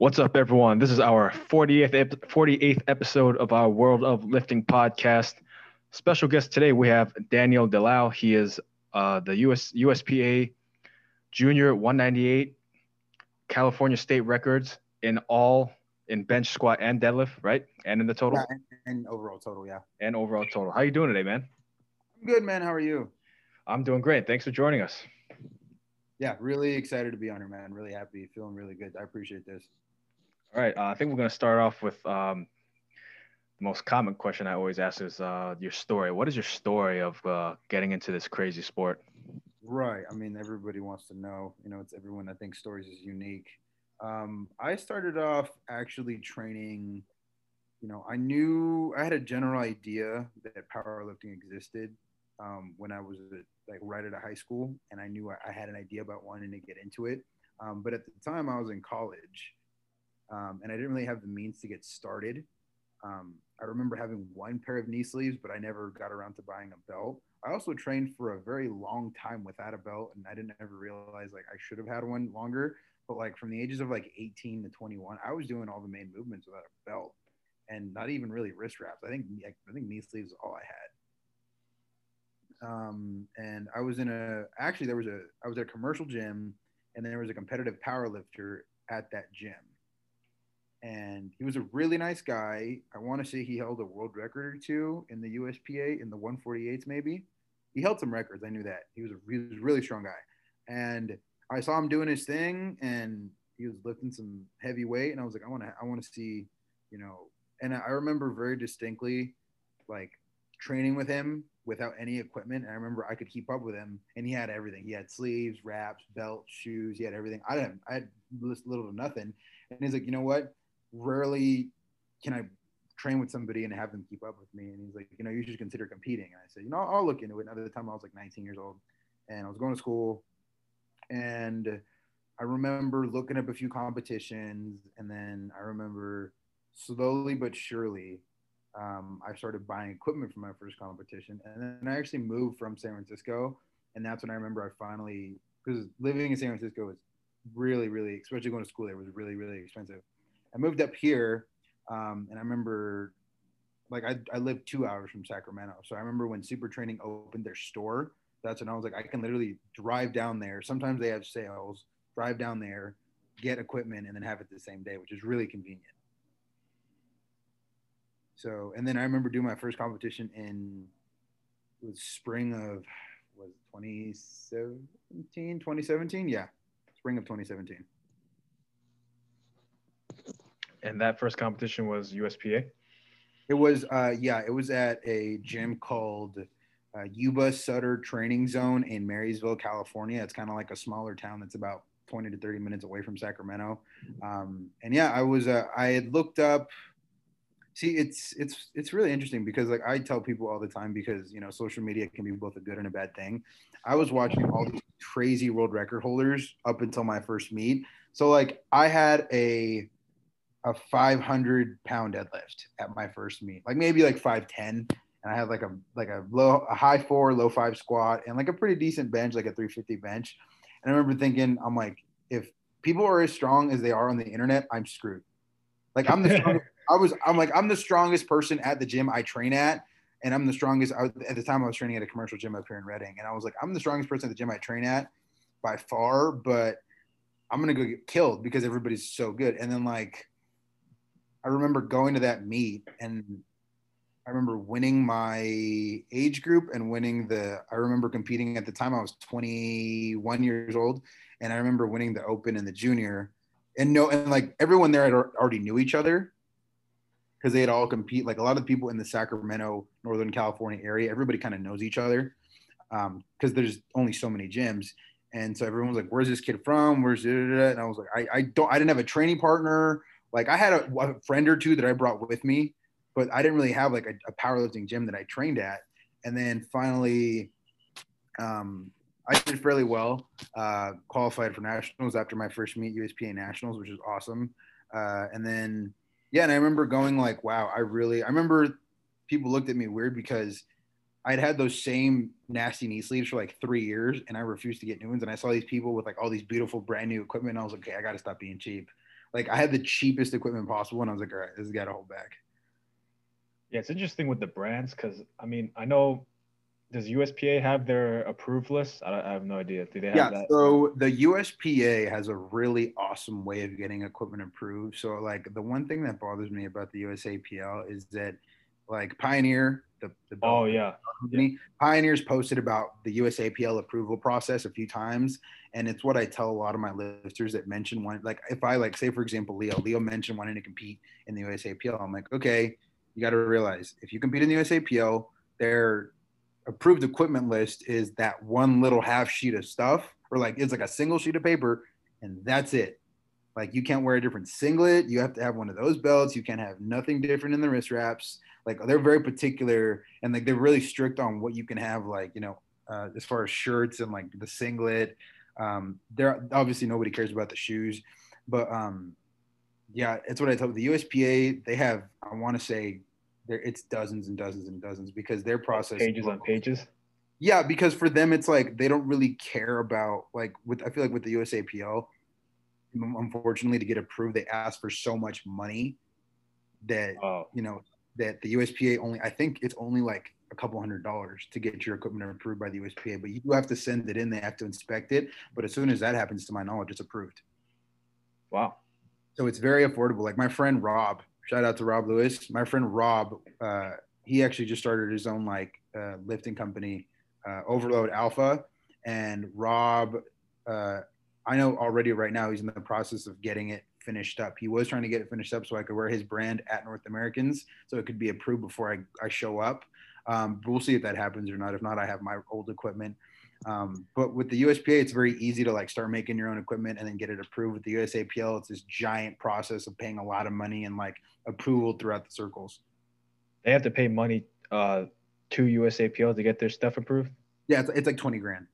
What's up, everyone? This is our 48th, ep- 48th episode of our World of Lifting podcast. Special guest today, we have Daniel Delao. He is uh, the US USPA Junior 198 California State records in all in bench, squat, and deadlift, right? And in the total Yeah, and, and overall total, yeah. and overall total. How are you doing today, man? I'm good, man. How are you? I'm doing great. Thanks for joining us. Yeah, really excited to be on here, man. Really happy, feeling really good. I appreciate this. All right. Uh, I think we're going to start off with um, the most common question I always ask is uh, your story. What is your story of uh, getting into this crazy sport? Right. I mean, everybody wants to know. You know, it's everyone that thinks stories is unique. Um, I started off actually training. You know, I knew I had a general idea that powerlifting existed um, when I was like right out of high school, and I knew I, I had an idea about wanting to get into it. Um, but at the time, I was in college, um, and I didn't really have the means to get started. Um, I remember having one pair of knee sleeves, but I never got around to buying a belt. I also trained for a very long time without a belt, and I didn't ever realize like I should have had one longer. But like from the ages of like 18 to 21, I was doing all the main movements without a belt, and not even really wrist wraps. I think I think knee sleeves is all I had. Um, and I was in a actually there was a I was at a commercial gym, and there was a competitive power lifter at that gym and he was a really nice guy. I want to say he held a world record or two in the USPA in the 148s, maybe. He held some records. I knew that he was a really, really strong guy, and I saw him doing his thing, and he was lifting some heavy weight, and I was like, I want to, I want to see, you know. And I remember very distinctly, like training with him without any equipment. And I remember I could keep up with him, and he had everything. He had sleeves, wraps, belts, shoes. He had everything. I didn't. I had little to nothing. And he's like, you know what? Rarely can I train with somebody and have them keep up with me. And he's like, you know, you should consider competing. And I said, you know, I'll look into it. The time I was like 19 years old and I was going to school and I remember looking up a few competitions and then I remember slowly but surely um, I started buying equipment for my first competition. And then I actually moved from San Francisco. And that's when I remember I finally, because living in San Francisco was really, really, especially going to school there was really, really expensive. I moved up here, um, and I remember, like, I, I lived two hours from Sacramento. So I remember when Super Training opened their store. That's when I was like, I can literally drive down there. Sometimes they have sales. Drive down there, get equipment, and then have it the same day, which is really convenient. So, and then I remember doing my first competition in it was spring of was 2017, 2017, yeah, spring of 2017 And that first competition was USPA. It was, uh, yeah, it was at a gym called uh, Yuba Sutter Training Zone in Marysville, California. It's kind of like a smaller town that's about 20 to 30 minutes away from Sacramento. Um, and yeah, I was, uh, I had looked up. See, it's it's it's really interesting because like I tell people all the time because you know social media can be both a good and a bad thing. I was watching all these crazy world record holders up until my first meet. So like I had a a 500 pound deadlift at my first meet, like maybe like 510. And I had like a like a low a high four, low five squat, and like a pretty decent bench, like a 350 bench. And I remember thinking, I'm like, if people are as strong as they are on the internet, I'm screwed. Like I'm the strongest, I was I'm like I'm the strongest person at the gym I train at, and I'm the strongest. I was, at the time I was training at a commercial gym up here in Redding, and I was like I'm the strongest person at the gym I train at by far, but I'm gonna go get killed because everybody's so good. And then like I remember going to that meet and I remember winning my age group and winning the I remember competing at the time I was 21 years old and I remember winning the open and the junior. And no and like everyone there had already knew each other because they had all compete like a lot of people in the Sacramento Northern California area everybody kind of knows each other because um, there's only so many gyms. And so everyone was like where's this kid from? Where's it and I was like I, I don't I didn't have a training partner like I had a, a, friend or two that I brought with me, but I didn't really have like a, a powerlifting gym that I trained at. And then finally, um, I did fairly well. Uh, qualified for nationals after my first meet, USPA nationals, which is awesome. Uh, and then, yeah, and I remember going like, wow, I really. I remember people looked at me weird because I'd had those same nasty knee sleeves for like three years, and I refused to get new ones. And I saw these people with like all these beautiful brand new equipment. And I was like, okay, I got to stop being cheap like I had the cheapest equipment possible, and I was like, all right, this has got to hold back. Yeah, it's interesting with the brands because I mean I know does USPA have their approved list? I, I have no idea. Do they have yeah, that? so the USPA has a really awesome way of getting equipment approved. So like the one thing that bothers me about the USAPL is that like Pioneer, the, the oh yeah, company, Pioneer's posted about the USAPL approval process a few times, and it's what I tell a lot of my lifters that mention one. Like if I like say for example Leo, Leo mentioned wanting to compete in the USAPL. I'm like, okay, you got to realize if you compete in the USAPL, their approved equipment list is that one little half sheet of stuff, or like it's like a single sheet of paper, and that's it. Like you can't wear a different singlet. You have to have one of those belts. You can't have nothing different in the wrist wraps. Like they're very particular and like they're really strict on what you can have. Like you know, uh, as far as shirts and like the singlet. Um, there obviously nobody cares about the shoes, but um, yeah, it's what I told the USPA. They have I want to say there it's dozens and dozens and dozens because their process pages on pages. Yeah, because for them it's like they don't really care about like with I feel like with the USAPL, unfortunately to get approved they ask for so much money that oh. you know that the USPA only I think it's only like a couple hundred dollars to get your equipment approved by the USPA, but you do have to send it in. They have to inspect it. But as soon as that happens, to my knowledge, it's approved. Wow. So it's very affordable. Like my friend Rob, shout out to Rob Lewis. My friend Rob, uh, he actually just started his own like uh, lifting company, uh, Overload Alpha. And Rob, uh, I know already right now he's in the process of getting it finished up. He was trying to get it finished up so I could wear his brand at North Americans, so it could be approved before I, I show up. Um, we'll see if that happens or not. If not, I have my old equipment. Um, but with the USPA, it's very easy to like start making your own equipment and then get it approved. With the USAPL, it's this giant process of paying a lot of money and like approval throughout the circles. They have to pay money uh, to USAPL to get their stuff approved. Yeah, it's, it's like twenty grand.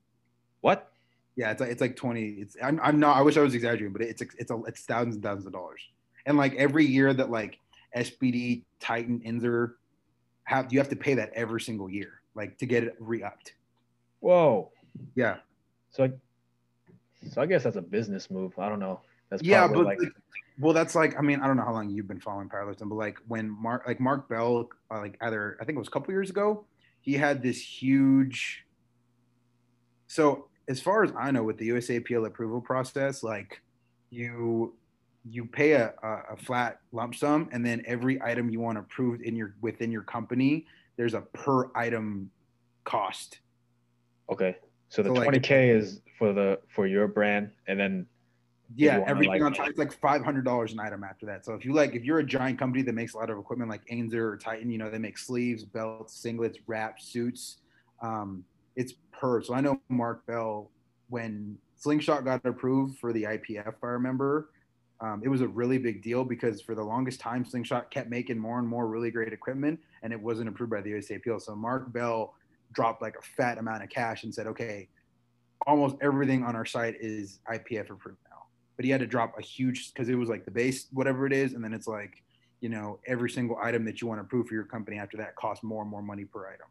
What? Yeah, it's like, it's like twenty. It's I'm, I'm not. I wish I was exaggerating, but it's it's a, it's thousands and thousands of dollars. And like every year that like SBD, Titan, Inzer have you have to pay that every single year, like to get it re-upped. Whoa. Yeah. So, I, so I guess that's a business move. I don't know. That's yeah, but like, well, that's like I mean I don't know how long you've been following powerlifting, but like when Mark like Mark Bell uh, like either I think it was a couple years ago, he had this huge. So as far as I know, with the USAPL approval process, like you you pay a, a, flat lump sum, and then every item you want approved in your within your company, there's a per item cost. Okay. So the so 20k is for the for your brand, and then yeah, everything like, on top is like five hundred dollars an item after that. So if you like, if you're a giant company that makes a lot of equipment like Inzer or Titan, you know they make sleeves, belts, singlets, wraps, suits. Um, it's per. So I know Mark Bell when Slingshot got approved for the IPF, I remember um, it was a really big deal because for the longest time, Slingshot kept making more and more really great equipment, and it wasn't approved by the USAPL. So Mark Bell dropped like a fat amount of cash and said, okay, almost everything on our site is IPF approved now. But he had to drop a huge because it was like the base, whatever it is, and then it's like, you know, every single item that you want to approve for your company after that costs more and more money per item.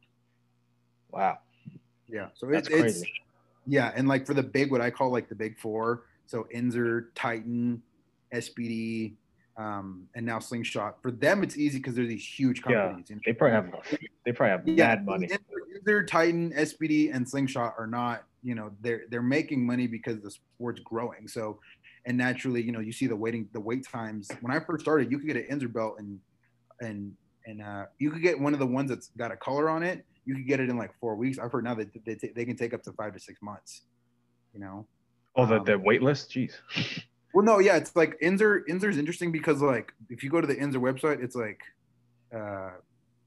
Wow. Yeah. So it, it's yeah, and like for the big, what I call like the big four. So Inzer, Titan, SBD, um, and now Slingshot. For them, it's easy because they're these huge companies. Yeah, they probably have they probably have yeah, mad money. Either Titan, SBD, and Slingshot are not. You know, they're they're making money because the sport's growing. So, and naturally, you know, you see the waiting the wait times. When I first started, you could get an Inzer belt and and and uh, you could get one of the ones that's got a color on it. You could get it in like four weeks. I've heard now that they, t- they can take up to five to six months. You know. Oh, the um, the wait list. Jeez. Well, no, yeah, it's like Inzer. Inzer is interesting because like if you go to the Inzer website, it's like uh,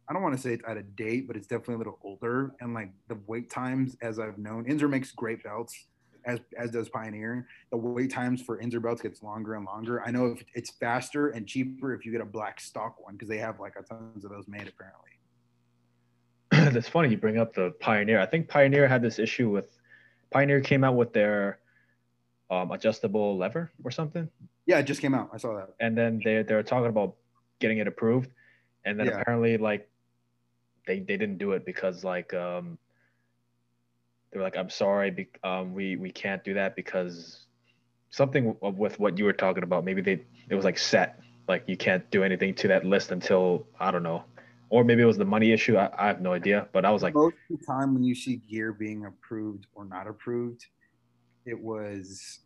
I don't want to say it's out of date, but it's definitely a little older. And like the wait times, as I've known, Inzer makes great belts, as as does Pioneer. The wait times for Inzer belts gets longer and longer. I know if it's faster and cheaper if you get a black stock one because they have like a tons of those made apparently. That's funny you bring up the Pioneer. I think Pioneer had this issue with Pioneer came out with their um, adjustable lever or something. Yeah, it just came out. I saw that. And then they they're talking about getting it approved, and then yeah. apparently like they they didn't do it because like um they were like I'm sorry, um we we can't do that because something with what you were talking about. Maybe they it was like set, like you can't do anything to that list until I don't know, or maybe it was the money issue. I, I have no idea. But I was like, most of the time when you see gear being approved or not approved, it was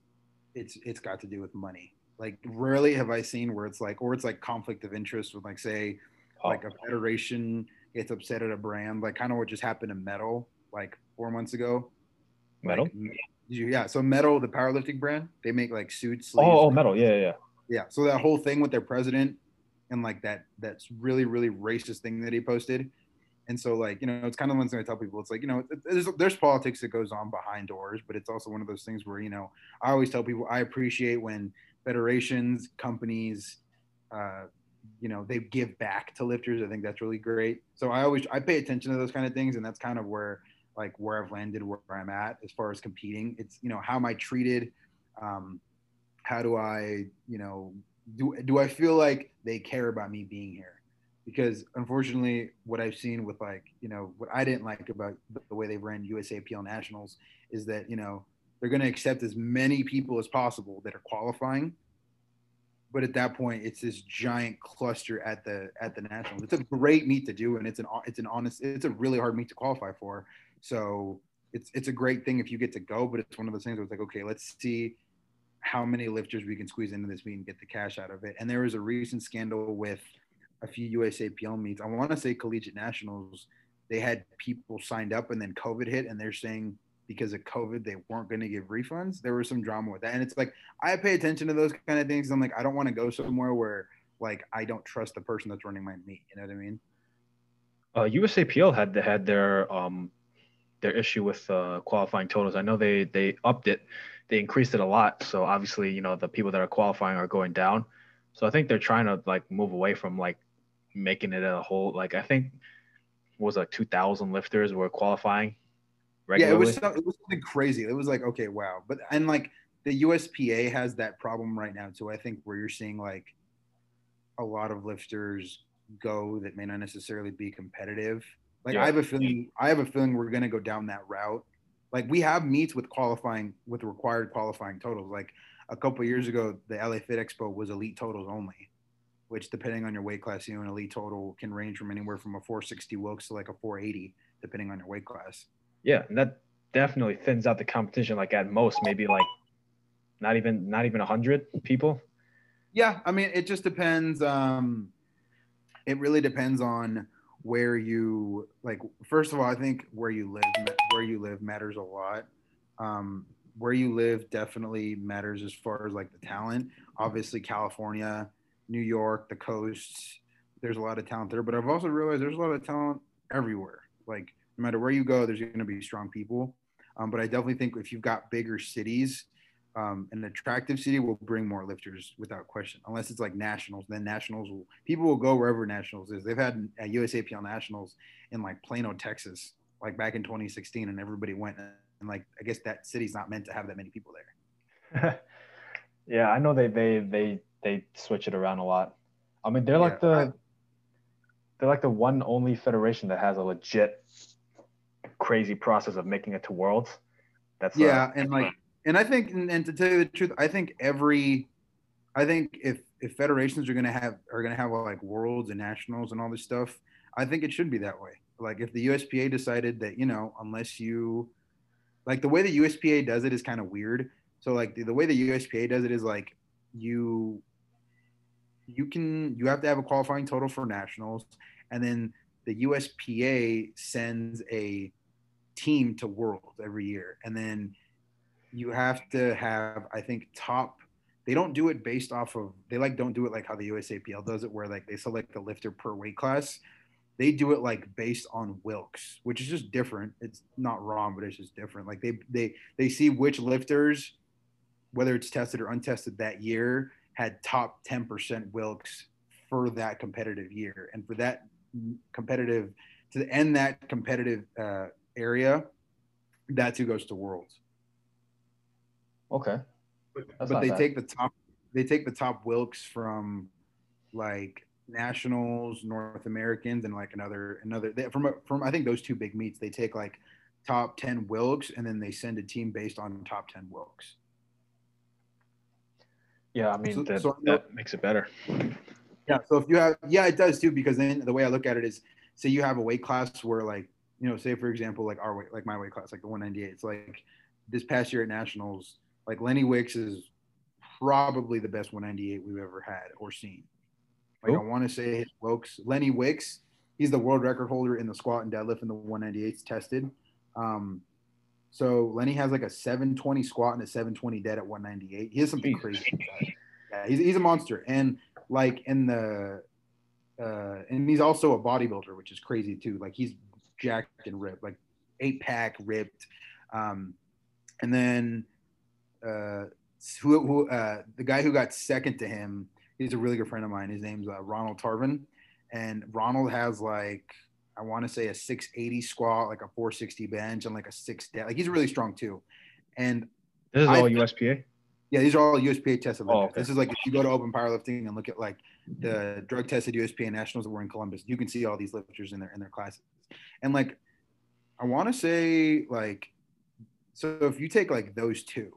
it's it's got to do with money. Like rarely have I seen where it's like, or it's like conflict of interest with like say, oh. like a federation gets upset at a brand, like kind of what just happened to metal like four months ago. Metal. Like, yeah. So metal, the powerlifting brand, they make like suits. Oh, oh, metal. Yeah, yeah. Yeah. So that whole thing with their president and like that that's really really racist thing that he posted. And so like you know it's kind of one thing I tell people it's like you know there's there's politics that goes on behind doors, but it's also one of those things where you know I always tell people I appreciate when federations, companies, uh, you know they give back to lifters. I think that's really great. So I always I pay attention to those kind of things, and that's kind of where like where I've landed, where I'm at as far as competing. It's you know how am I treated? Um, how do I you know do do I feel like they care about me being here? Because unfortunately, what I've seen with like you know what I didn't like about the way they ran USAPL Nationals is that you know they're going to accept as many people as possible that are qualifying. But at that point it's this giant cluster at the at the nationals it's a great meet to do and it's an it's an honest it's a really hard meet to qualify for. So it's it's a great thing if you get to go but it's one of those things where it's like okay let's see how many lifters we can squeeze into this meet and get the cash out of it and there was a recent scandal with a few USAPL meets I want to say collegiate nationals they had people signed up and then covid hit and they're saying because of COVID, they weren't going to give refunds. There was some drama with that. And it's like, I pay attention to those kind of things. I'm like, I don't want to go somewhere where like I don't trust the person that's running my meet. You know what I mean? Uh, USAPL had had their um their issue with uh, qualifying totals. I know they they upped it, they increased it a lot. So obviously, you know, the people that are qualifying are going down. So I think they're trying to like move away from like making it a whole like I think was like 2,000 lifters were qualifying Regularly? Yeah, it was it was something crazy. It was like okay, wow. But and like the USPA has that problem right now too. I think where you're seeing like a lot of lifters go that may not necessarily be competitive. Like yeah. I have a feeling I have a feeling we're gonna go down that route. Like we have meets with qualifying with required qualifying totals. Like a couple years ago, the LA Fit Expo was elite totals only, which depending on your weight class, you know, an elite total can range from anywhere from a 460 Wilks to like a 480, depending on your weight class. Yeah, and that definitely thins out the competition. Like at most, maybe like not even not even a hundred people. Yeah, I mean, it just depends. Um, it really depends on where you like. First of all, I think where you live, where you live matters a lot. Um, where you live definitely matters as far as like the talent. Obviously, California, New York, the coasts. There's a lot of talent there, but I've also realized there's a lot of talent everywhere. Like no matter where you go, there's going to be strong people. Um, but I definitely think if you've got bigger cities, um, an attractive city will bring more lifters without question. Unless it's like nationals, then nationals will people will go wherever nationals is. They've had a USAPL nationals in like Plano, Texas, like back in 2016, and everybody went. And like I guess that city's not meant to have that many people there. yeah, I know they they they they switch it around a lot. I mean, they're like yeah, the I, they're like the one only federation that has a legit crazy process of making it to worlds. That's yeah, uh, and like, and I think, and, and, to tell you the truth, I think every, I think if if federations are gonna have are gonna have like worlds and nationals and all this stuff, I think it should be that way. Like if the USPA decided that you know unless you, like the way the USPA does it is kind of weird. So like the, the way the USPA does it is like you you can you have to have a qualifying total for nationals and then the USPA sends a team to worlds every year and then you have to have i think top they don't do it based off of they like don't do it like how the usapl does it where like they select the lifter per weight class. They do it like based on wilks which is just different. It's not wrong but it's just different. Like they they they see which lifters whether it's tested or untested that year had top 10% wilks for that competitive year. And for that competitive to end that competitive uh, area, that's who goes to Worlds. Okay. That's but they bad. take the top they take the top Wilks from like nationals, North Americans, and like another another they, from from I think those two big meets. They take like top ten Wilks, and then they send a team based on top ten Wilks. Yeah, I mean So- that, so- that makes it better. Yeah. So if you have, yeah, it does too, because then the way I look at it is, say you have a weight class where, like, you know, say for example, like our weight, like my weight class, like the 198. It's like this past year at nationals, like Lenny Wicks is probably the best 198 we've ever had or seen. Like? I want to say his Wilks, Lenny Wicks. He's the world record holder in the squat and deadlift in the 198s tested. Um, so Lenny has like a 720 squat and a 720 dead at 198. He has something crazy. Yeah, he's, he's a monster. And like in the uh, and he's also a bodybuilder, which is crazy too. Like he's jacked and ripped, like eight pack ripped. Um, and then uh, who, who uh, the guy who got second to him, he's a really good friend of mine. His name's uh, Ronald Tarvin, and Ronald has like I want to say a 680 squat, like a 460 bench, and like a six dead. Like he's really strong too. And This is I- all USPA. yeah, these are all USPA tested Oh, okay. This is like if you go to open powerlifting and look at like the drug tested USPA nationals that were in Columbus, you can see all these lifters in their in their classes. And like I want to say like so if you take like those two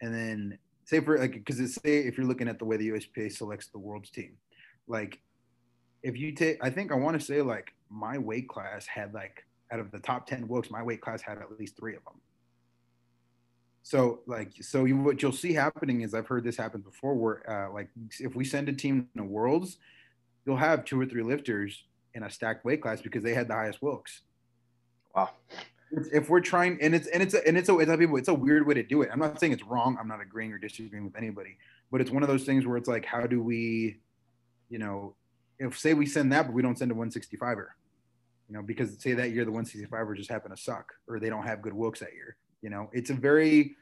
and then say for like because it's say if you're looking at the way the USPA selects the world's team, like if you take I think I want to say like my weight class had like out of the top 10 books, my weight class had at least three of them. So like so you, what you'll see happening is I've heard this happen before where uh, like if we send a team to worlds, you'll have two or three lifters in a stacked weight class because they had the highest Wilks. Wow. If we're trying and it's and it's a, and it's a, it's a people it's a weird way to do it. I'm not saying it's wrong. I'm not agreeing or disagreeing with anybody, but it's one of those things where it's like how do we, you know, if say we send that but we don't send a 165er, you know, because say that year the 165er just happened to suck or they don't have good Wilks that year. You know, it's a very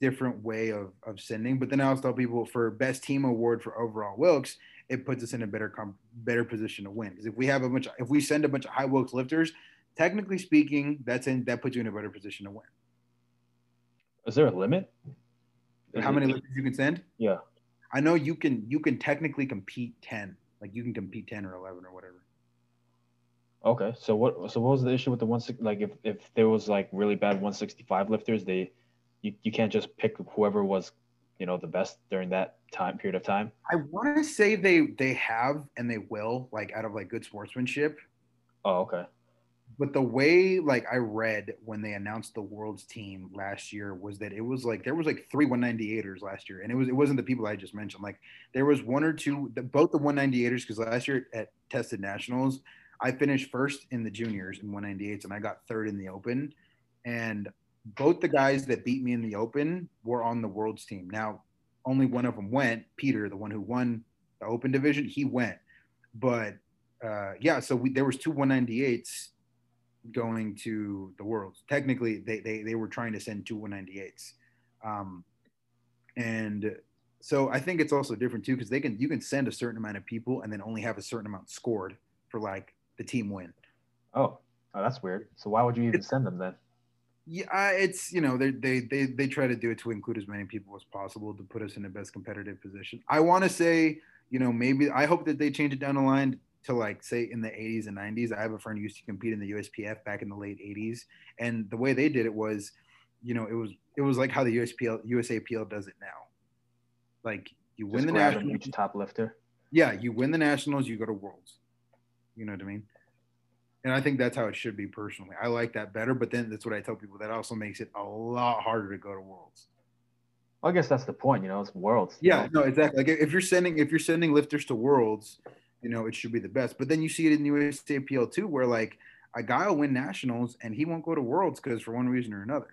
different way of, of sending. But then I also tell people for best team award for overall Wilks, it puts us in a better com- better position to win. Because if we have a bunch, if we send a bunch of high Wilks lifters, technically speaking, that's in that puts you in a better position to win. Is there a limit? Is How many lifters you can send? Yeah. I know you can you can technically compete ten, like you can compete ten or eleven or whatever. Okay. So what? So what was the issue with the one? Like if if there was like really bad 165 lifters, they you, you can't just pick whoever was you know the best during that time period of time. I want to say they they have and they will like out of like good sportsmanship. Oh, okay. But the way like I read when they announced the world's team last year was that it was like there was like three 198ers last year, and it was it wasn't the people I just mentioned. Like there was one or two, the, both the 198ers because last year at tested nationals, I finished first in the juniors in 198s, and I got third in the open, and both the guys that beat me in the open were on the world's team. Now only one of them went. Peter, the one who won the open division, he went, but uh, yeah, so we, there was two 198s going to the worlds. Technically, they they, they were trying to send two 198s, um, and so I think it's also different too because they can you can send a certain amount of people and then only have a certain amount scored for like the team win. Oh, oh that's weird. So why would you even send them then? Yeah, it's you know they they they they try to do it to include as many people as possible to put us in the best competitive position. I want to say you know maybe I hope that they change it down the line to like say in the 80s and 90s. I have a friend who used to compete in the USPF back in the late 80s, and the way they did it was, you know, it was it was like how the USPL USAPL does it now. Like you win the national top lifter. yeah, you win the nationals, you go to worlds. You know what I mean? And I think that's how it should be personally. I like that better, but then that's what I tell people. That also makes it a lot harder to go to worlds. I guess that's the point. You know, it's worlds. Yeah, know? no, exactly. Like if you're sending if you're sending lifters to worlds, you know, it should be the best. But then you see it in the USAPL too, where like a guy will win nationals and he won't go to worlds because for one reason or another.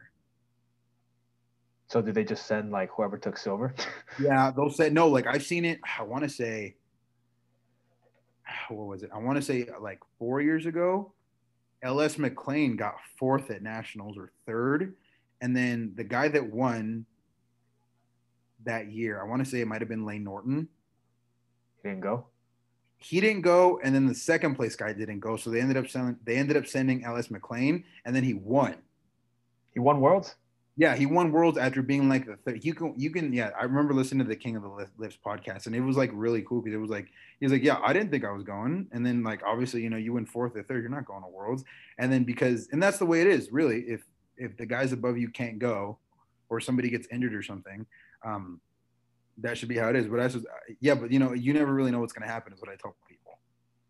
So did they just send like whoever took silver? Yeah, they'll say no. Like I've seen it. I want to say, what was it? I want to say like four years ago, Ellis McLean got fourth at nationals or third, and then the guy that won that year, I want to say it might have been Layne Norton. He didn't go. He didn't go, and then the second place guy didn't go. So they ended up sending they ended up sending Ellis McLean, and then he won. He won worlds. Yeah, he won worlds after being like the third. You can, you can, yeah. I remember listening to the King of the Lifts podcast, and it was like really cool because it was like he was like, yeah, I didn't think I was going, and then like obviously, you know, you win fourth or third, you're not going to worlds, and then because, and that's the way it is, really. If if the guys above you can't go, or somebody gets injured or something, um, that should be how it is. But that's just, yeah, but you know, you never really know what's going to happen. Is what I tell people.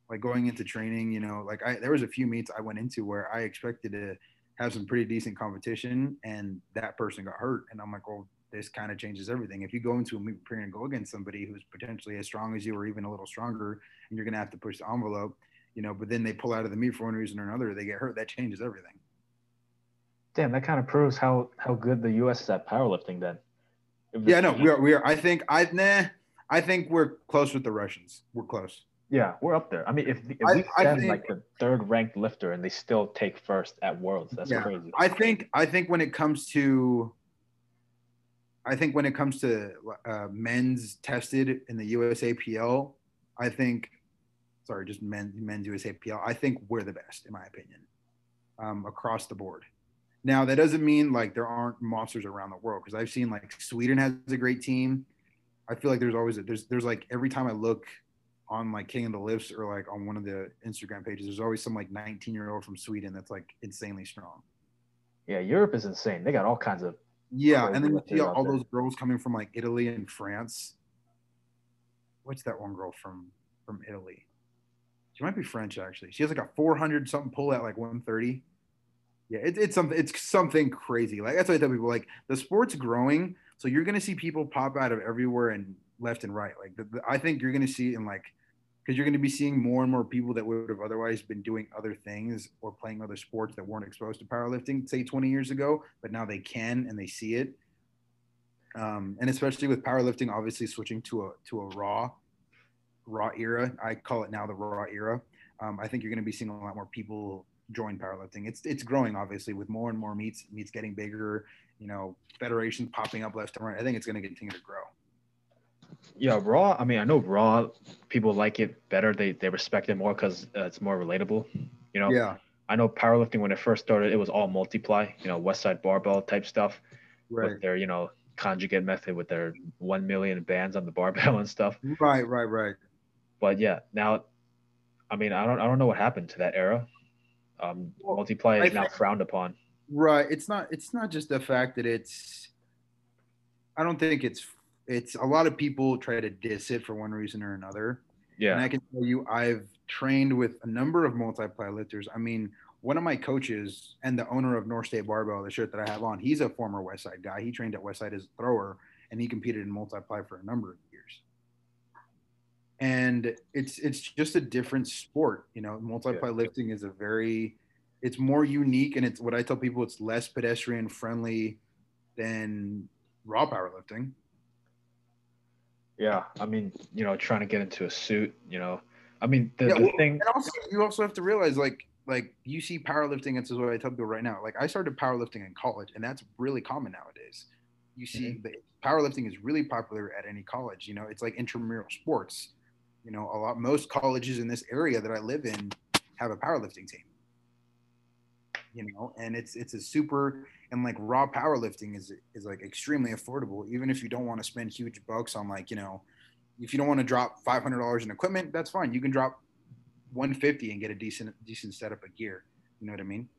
Like going into training, you know, like I there was a few meets I went into where I expected to have some pretty decent competition, and that person got hurt, and I'm like, well, this kind of changes everything. If you go into a meet preparing and go against somebody who's potentially as strong as you or even a little stronger, and you're going to have to push the envelope, you know, but then they pull out of the meet for one reason or another, they get hurt. That changes everything. Damn, that kind of proves how how good the U.S. is at powerlifting. Then. Yeah, no, we are. We are. I think I nah. I think we're close with the Russians. We're close. Yeah, we're up there. I mean, if, if we I, send think, like the third ranked lifter and they still take first at Worlds, that's yeah, crazy. I think. I think when it comes to I think when it comes to uh, men's tested in the USAPL, I think, sorry, just men, men's USAPL, I think we're the best, in my opinion, um, across the board. Now, that doesn't mean like there aren't monsters around the world because I've seen like Sweden has a great team. I feel like there's always a, there's there's like every time I look on like King of the Lifts or like on one of the Instagram pages, there's always some like 19 year old from Sweden that's like insanely strong. Yeah, Europe is insane. They got all kinds of yeah, and then you see all those girls coming from like Italy and France. What's that one girl from from Italy? She might be French actually. She has like a 400 something pull at like 130. Yeah, it, it's something. It's something crazy. Like that's what I tell people. Like the sport's growing, so you're gonna see people pop out of everywhere and left and right. Like the, the, I think you're gonna see in like because you're to be seeing more and more people that would have otherwise been doing other things or playing other sports that weren't exposed to powerlifting, say 20 years ago, but now they can and they see it. Um, and especially with powerlifting, obviously switching to a to a raw, raw era. I call it now the raw era. Um, I think you're to be seeing a lot more people join powerlifting. It's it's growing obviously with more and more meets, meets getting bigger. You know, federations popping up left and right. I think it's going to continue to grow yeah, Raw. I mean, I know Raw people like it better. They they respect it more because uh, it's more relatable. You know. Yeah. I know powerlifting when it first started, it was all multiply. You know, Westside Barbell type stuff. Right. With their you know conjugate method with their one million bands on the barbell and stuff. Right, right, right. But yeah, now, I mean, I don't I don't know what happened to that era. Um, well, multiply is I now think, frowned upon. Right. It's not. It's not just the fact that it's. I don't think it's it's a lot of people try to diss it for one reason or another. Yeah. And I can tell you, I've trained with a number of multiply lifters. I mean, one of my coaches and the owner of North State Barbell, the shirt that I have on, he's a former Westside guy. He trained at Westside as a thrower and he competed in multiply for a number of. And it's it's just a different sport, you know. Multiply yeah. lifting is a very it's more unique and it's what I tell people it's less pedestrian friendly than raw powerlifting yeah, I mean, you know, trying to get into a suit, you know, I mean, the, yeah, the well, thing. And also, you also have to realize, like, like you see powerlifting. This is what I tell people right now. Like, I started powerlifting in college, and that's really common nowadays. You see, mm-hmm. powerlifting is really popular at any college. You know, it's like intramural sports. You know, a lot most colleges in this area that I live in have a powerlifting team. You know, and it's it's a super and like raw powerlifting is is like extremely affordable. Even if you don't want to spend huge bucks on like you know if you don't want to drop $500 in equipment that's fine. You can drop 150 and get a decent decent setup of gear. You know what i mean?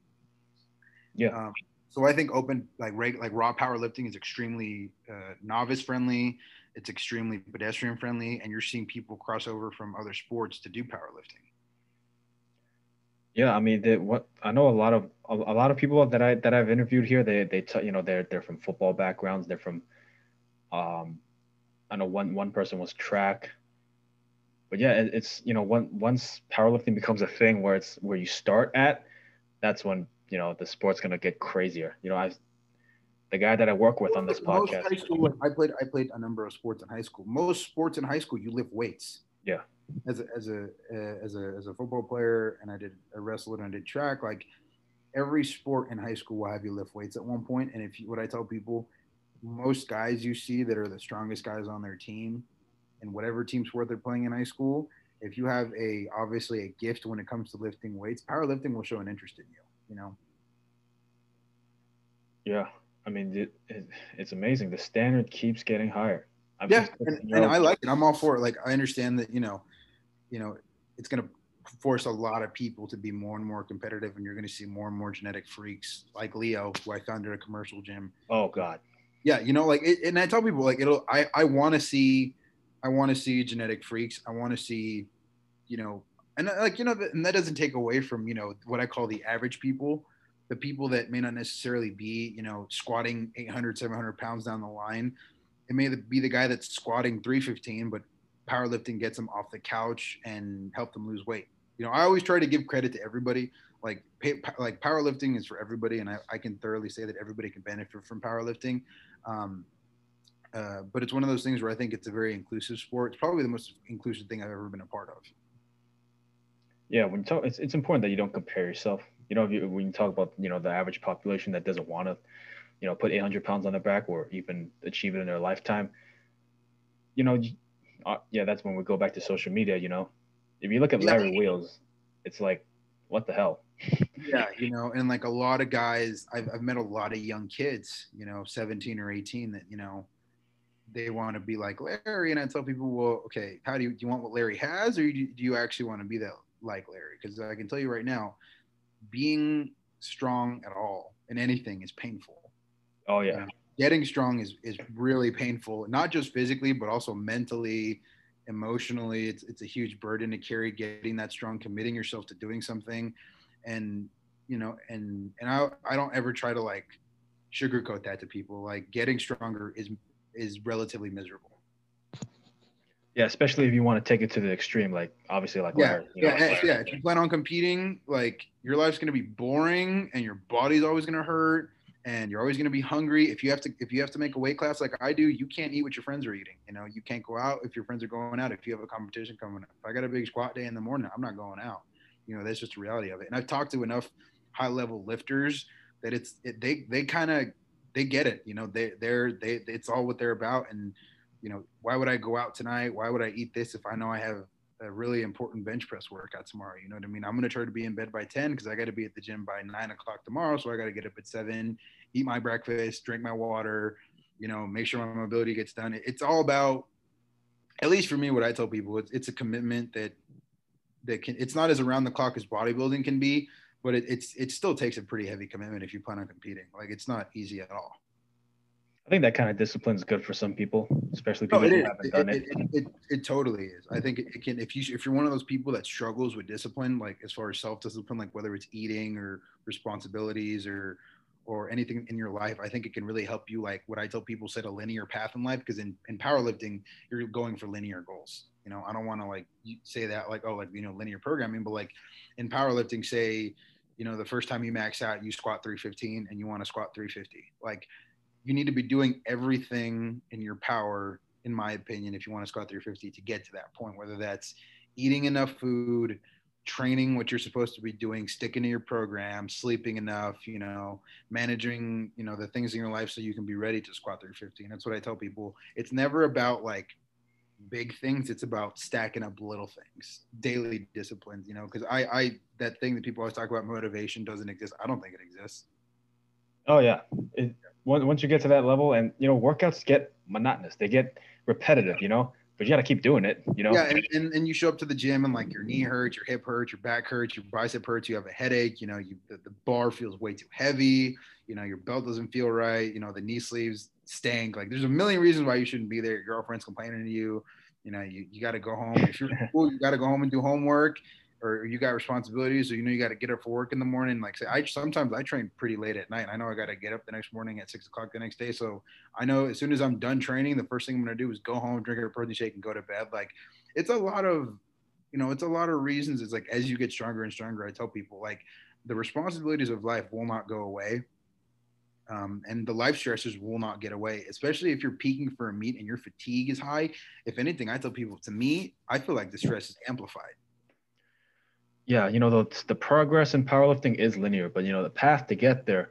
Yeah. Um, so i think open like reg, like raw powerlifting is extremely uh, novice friendly it's extremely pedestrian friendly and you're seeing people cross over from other sports to do powerlifting yeah, I mean, they, what I know a lot of a, a, lot of people that I that I've interviewed here, they they t- you know they're they're from football backgrounds. They're from, um, I know one one person was track, but yeah, it, it's you know one, once powerlifting becomes a thing where it's where you start at, that's when you know the sport's gonna get crazier. You know, I the guy that I work with on this podcast. High school, I played I played a number of sports in high school. Most sports in high school, you lift weights. Yeah as a, as a eh, as a as a football player, and I did I wrestled and I did track. Like every sport in high school will have you lift weights at one point. And if you, what I tell people, most guys you see that are the strongest guys on their team, and whatever team sport they're playing in high school, if you have a obviously a gift when it comes to lifting weights, powerlifting will show an interest in you. You know. Yeah, I mean it, it, it's amazing. The standard keeps getting higher. I'm yeah, and, and I like it. I'm all for it. Like I understand that you know you know, it's going to force a lot of people to be more and more competitive, and you're going to see more and more genetic freaks like Leo, who I found at a commercial gym. Oh God. Yeah, you know, like, it, and I tell people like it'll. I I want to see, I want to see genetic freaks. I want to see, you know, and like you know, and that doesn't take away from you know what I call the average people, the people that may not necessarily be you know squatting 800, 700 pounds down the line. It may be the guy that's squatting 315, but powerlifting gets them off the couch and help them lose weight. You know, I always try to give credit to everybody. Like, pay, like powerlifting is for everybody, and I, I, can thoroughly say that everybody can benefit from powerlifting. Um, uh, but it's one of those things where I think it's a very inclusive sport. It's probably the most inclusive thing I've ever been a part of. Yeah, when you talk, it's, it's important that you don't compare yourself. You know, you, when you talk about you know the average population that doesn't want to, you know, put 800 pounds on their back or even achieve it in their lifetime, you know, uh, yeah, that's when we go back to social media. You know, if you look at Larry yeah. Wheels, it's like, what the hell? yeah, you know, and like a lot of guys, I've, I've met a lot of young kids, you know, 17 or 18 that, you know, they want to be like Larry. And I tell people, well, okay, how do you, do you want what Larry has or do you, do you actually want to be that like Larry? Because I can tell you right now, being strong at all in anything is painful. Oh, yeah. You know, getting strong is, is really painful, not just physically, but also mentally, emotionally. It's, it's a huge burden to carry getting that strong, committing yourself to doing something. And, you know, and, and I, I don't ever try to like sugarcoat that to people. Like getting stronger is, is relatively miserable. Yeah, especially if you want to take it to the extreme, like obviously, like yeah, Larry, yeah, eh, know, yeah. If you plan on competing, like your life's gonna be boring and your body's always gonna hurt and you're always going to be hungry. If you have to if you have to make a weight class like i do you can't eat what your friends are eating you know? You can't go out if your friends are going out. If you have a competition coming up if i got a big squat day in the morning i'm not going out. You know that's just the reality of it. And i've talked to enough high level lifters that it's it, they they kind of they get it you know? They they're they it's all what they're about and you know why would i go out tonight why would i eat this if i know i have a really important bench press workout tomorrow. You know what I mean? I'm going to try to be in bed by 10 because I got to be at the gym by nine o'clock tomorrow. So I got to get up at seven, eat my breakfast, drink my water, you know, make sure my mobility gets done. It's all about, at least for me, what I tell people, it's, it's a commitment that, that can, it's not as around the clock as bodybuilding can be, but it, it's, it still takes a pretty heavy commitment if you plan on competing. Like it's not easy at all. I think that kind of discipline is good for some people, especially oh, people who haven't it, done it. It, it. it, totally is. I think it, can if you if you're one of those people that struggles with discipline, like as far as self discipline, like whether it's eating or responsibilities or or anything in your life, I think it can really help you. Like what I tell people, set a linear path in life because in in powerlifting, you're going for linear goals. You know, I don't want to like say that like oh like you know linear programming, but like in powerlifting, say you know the first time you max out, you squat 315 and you want to squat 350, like you need to be doing everything in your power, in my opinion, if you want to squat 350 to get to that point, whether that's eating enough food, training what you're supposed to be doing, sticking to your program, sleeping enough, you know, managing, you know, the things in your life so you can be ready to squat 350. And that's what I tell people. It's never about like big things. It's about stacking up little things, daily disciplines, you know, because I, I, that thing that people always talk about motivation doesn't exist. I don't think it exists. Oh yeah. It, once you get to that level and you know workouts get monotonous. They get repetitive you know but you got to keep doing it you know? Yeah and, and, and, you show up to the gym and like your knee hurts your hip hurts your back hurts your bicep hurts you have a headache you know you the, the bar feels way too heavy you know your belt doesn't feel right you know the knee sleeves stank. Like there's a million reasons why you shouldn't be there. Your girlfriend's complaining to you. You know you, you got to go home. If you're cool you got to go home and do homework or you got responsibilities or you know you got to get up for work in the morning like say i sometimes i train pretty late at night i know i got to get up the next morning at six o'clock the next day so i know as soon as i'm done training the first thing i'm going to do is go home drink a protein shake and go to bed like it's a lot of you know it's a lot of reasons it's like as you get stronger and stronger i tell people like the responsibilities of life will not go away um, and the life stressors will not get away, especially if you're peaking for a meet and your fatigue is high. If anything, I tell people to me, I feel like the stress is amplified yeah, you know, the, the progress in powerlifting is linear, but you know, the path to get there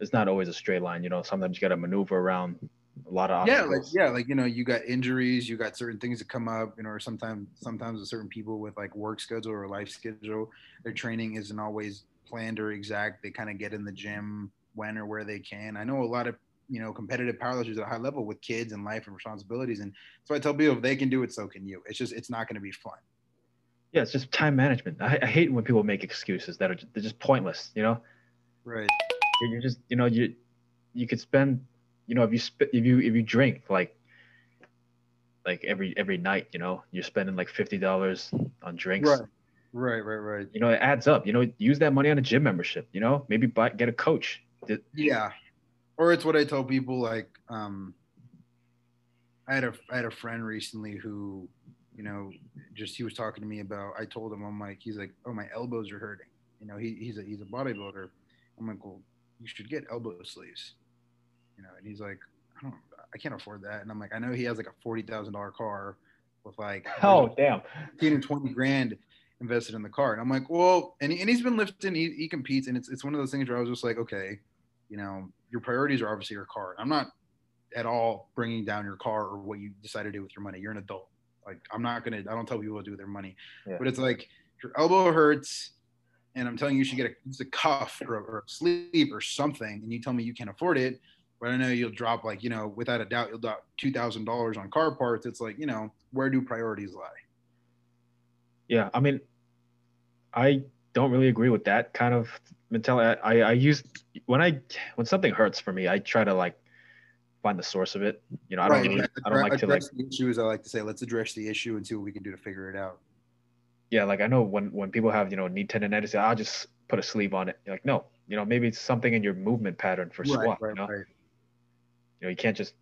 is not always a straight line. You know, sometimes you got to maneuver around a lot of obstacles. yeah, like yeah, like you know, you got injuries, you got certain things that come up, you know, or sometimes sometimes with certain people with like work schedule or life schedule, their training isn't always planned or exact. They kind of get in the gym when or where they can. I know a lot of you know competitive powerlifters at a high level with kids and life and responsibilities, and so I tell people if they can do it, so can you. It's just it's not going to be fun yeah, it's just time management. I, I hate when people make excuses that are they're just pointless. You know, right? You're just you know you you could spend you know if you spit if you if you drink like like every every night, you know, you're spending like fifty dollars on drinks. Right. Right, right, right. You know, it adds up. You know, use that money on a gym membership. You know, maybe buy get a coach. Yeah, or it's what I tell people. Like, um, I had a I had a friend recently who, you know, just he was talking to me about. I told him I'm like, he's like, oh my elbows are hurting. You know, he, he's a he's a bodybuilder. I'm like, well, you should get elbow sleeves. You know, and he's like, I don't, I can't afford that. And I'm like, I know he has like a forty thousand dollar car with like oh damn, fifteen and twenty grand invested in the car. And I'm like, well, and, he, and he's been lifting, he, he competes, and it's it's one of those things where I was just like, okay, you know, your priorities are obviously your car. I'm not at all bringing down your car or what you decide to do with your money. You're an adult. Like I'm not gonna, I don't tell people what to do with their money, yeah. but it's like your elbow hurts, and I'm telling you, you should get a, a cuff or, or a sleeve or something, and you tell me you can't afford it. But I know you'll drop like you know, without a doubt, you'll drop two thousand dollars on car parts. It's like you know, where do priorities lie? Yeah, I mean, I don't really agree with that kind of mentality. I, I use when I when something hurts for me, I try to like find the source of it. You know, I don't right. really, I don't like to like the issue I like to say let's address the issue and see what we can do to figure it out. Yeah, like I know when when people have you know knee tendonitis, I'll just put a sleeve on it. You're like no, you know maybe it's something in your movement pattern for squat. Right, you know, you know you can't just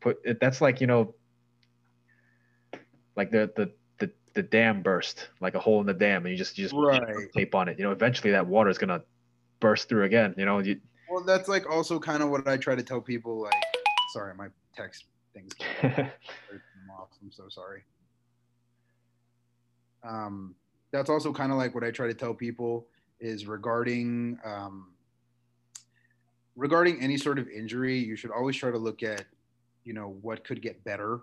put it. That's like you know, like the the the the dam burst, like a hole in the dam, and you just you just right. tape on it. You know, eventually that water is gonna burst through again. You know, you, well, that's like also kind of what I try to tell people. Like, sorry, my text things off. I'm so sorry. Um, that's also kind of like what I try to tell people is regarding um, regarding any sort of injury. You should always try to look at, you know, what could get better.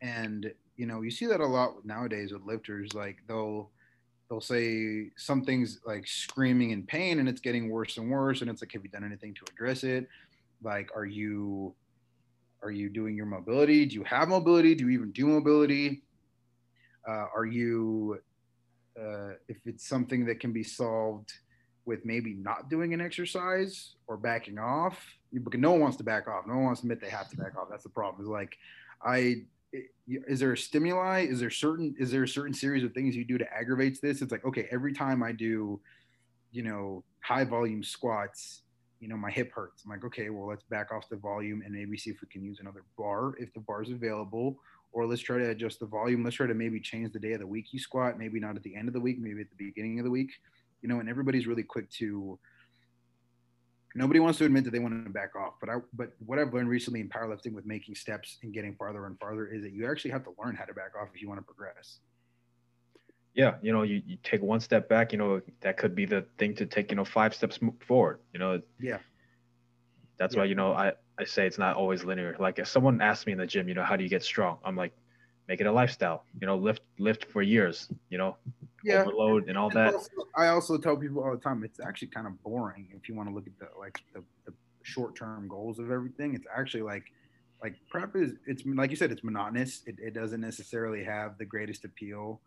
And you know, you see that a lot nowadays with lifters. Like they'll they'll say something's like screaming in pain and it's getting worse and worse and it's like have you done anything to address it? Like are you are you doing your mobility? Do you have mobility? Do you even do mobility? Uh, are you uh, if it's something that can be solved with maybe not doing an exercise or backing off because no one wants to back off. No one wants to admit they have to back off. That's the problem. Is like i is there a stimuli? Is there certain is there a certain series of things you do to aggravate this? It's like okay every time i do you know high volume squats you know my hip hurts. I'm like okay well let's back off the volume and maybe see if we can use another bar if the bar is available or let's try to adjust the volume. Let's try to maybe change the day of the week you squat maybe not at the end of the week maybe at the beginning of the week you know and everybody's really quick to nobody wants to admit that they want to back off. But I, but what I've learned recently in powerlifting with making steps and getting farther and farther is that you actually have to learn how to back off if you want to progress. Yeah, you know, you, you take one step back, you know, that could be the thing to take, you know, five steps forward. You know. Yeah. That's yeah. why you know I I say it's not always linear. Like if someone asks me in the gym, you know, how do you get strong? I'm like, make it a lifestyle. You know, lift lift for years. You know, yeah. overload and all and that. Also, I also tell people all the time it's actually kind of boring if you want to look at the like the, the short term goals of everything. It's actually like like prep is it's like you said it's monotonous. It, it doesn't necessarily have the greatest appeal.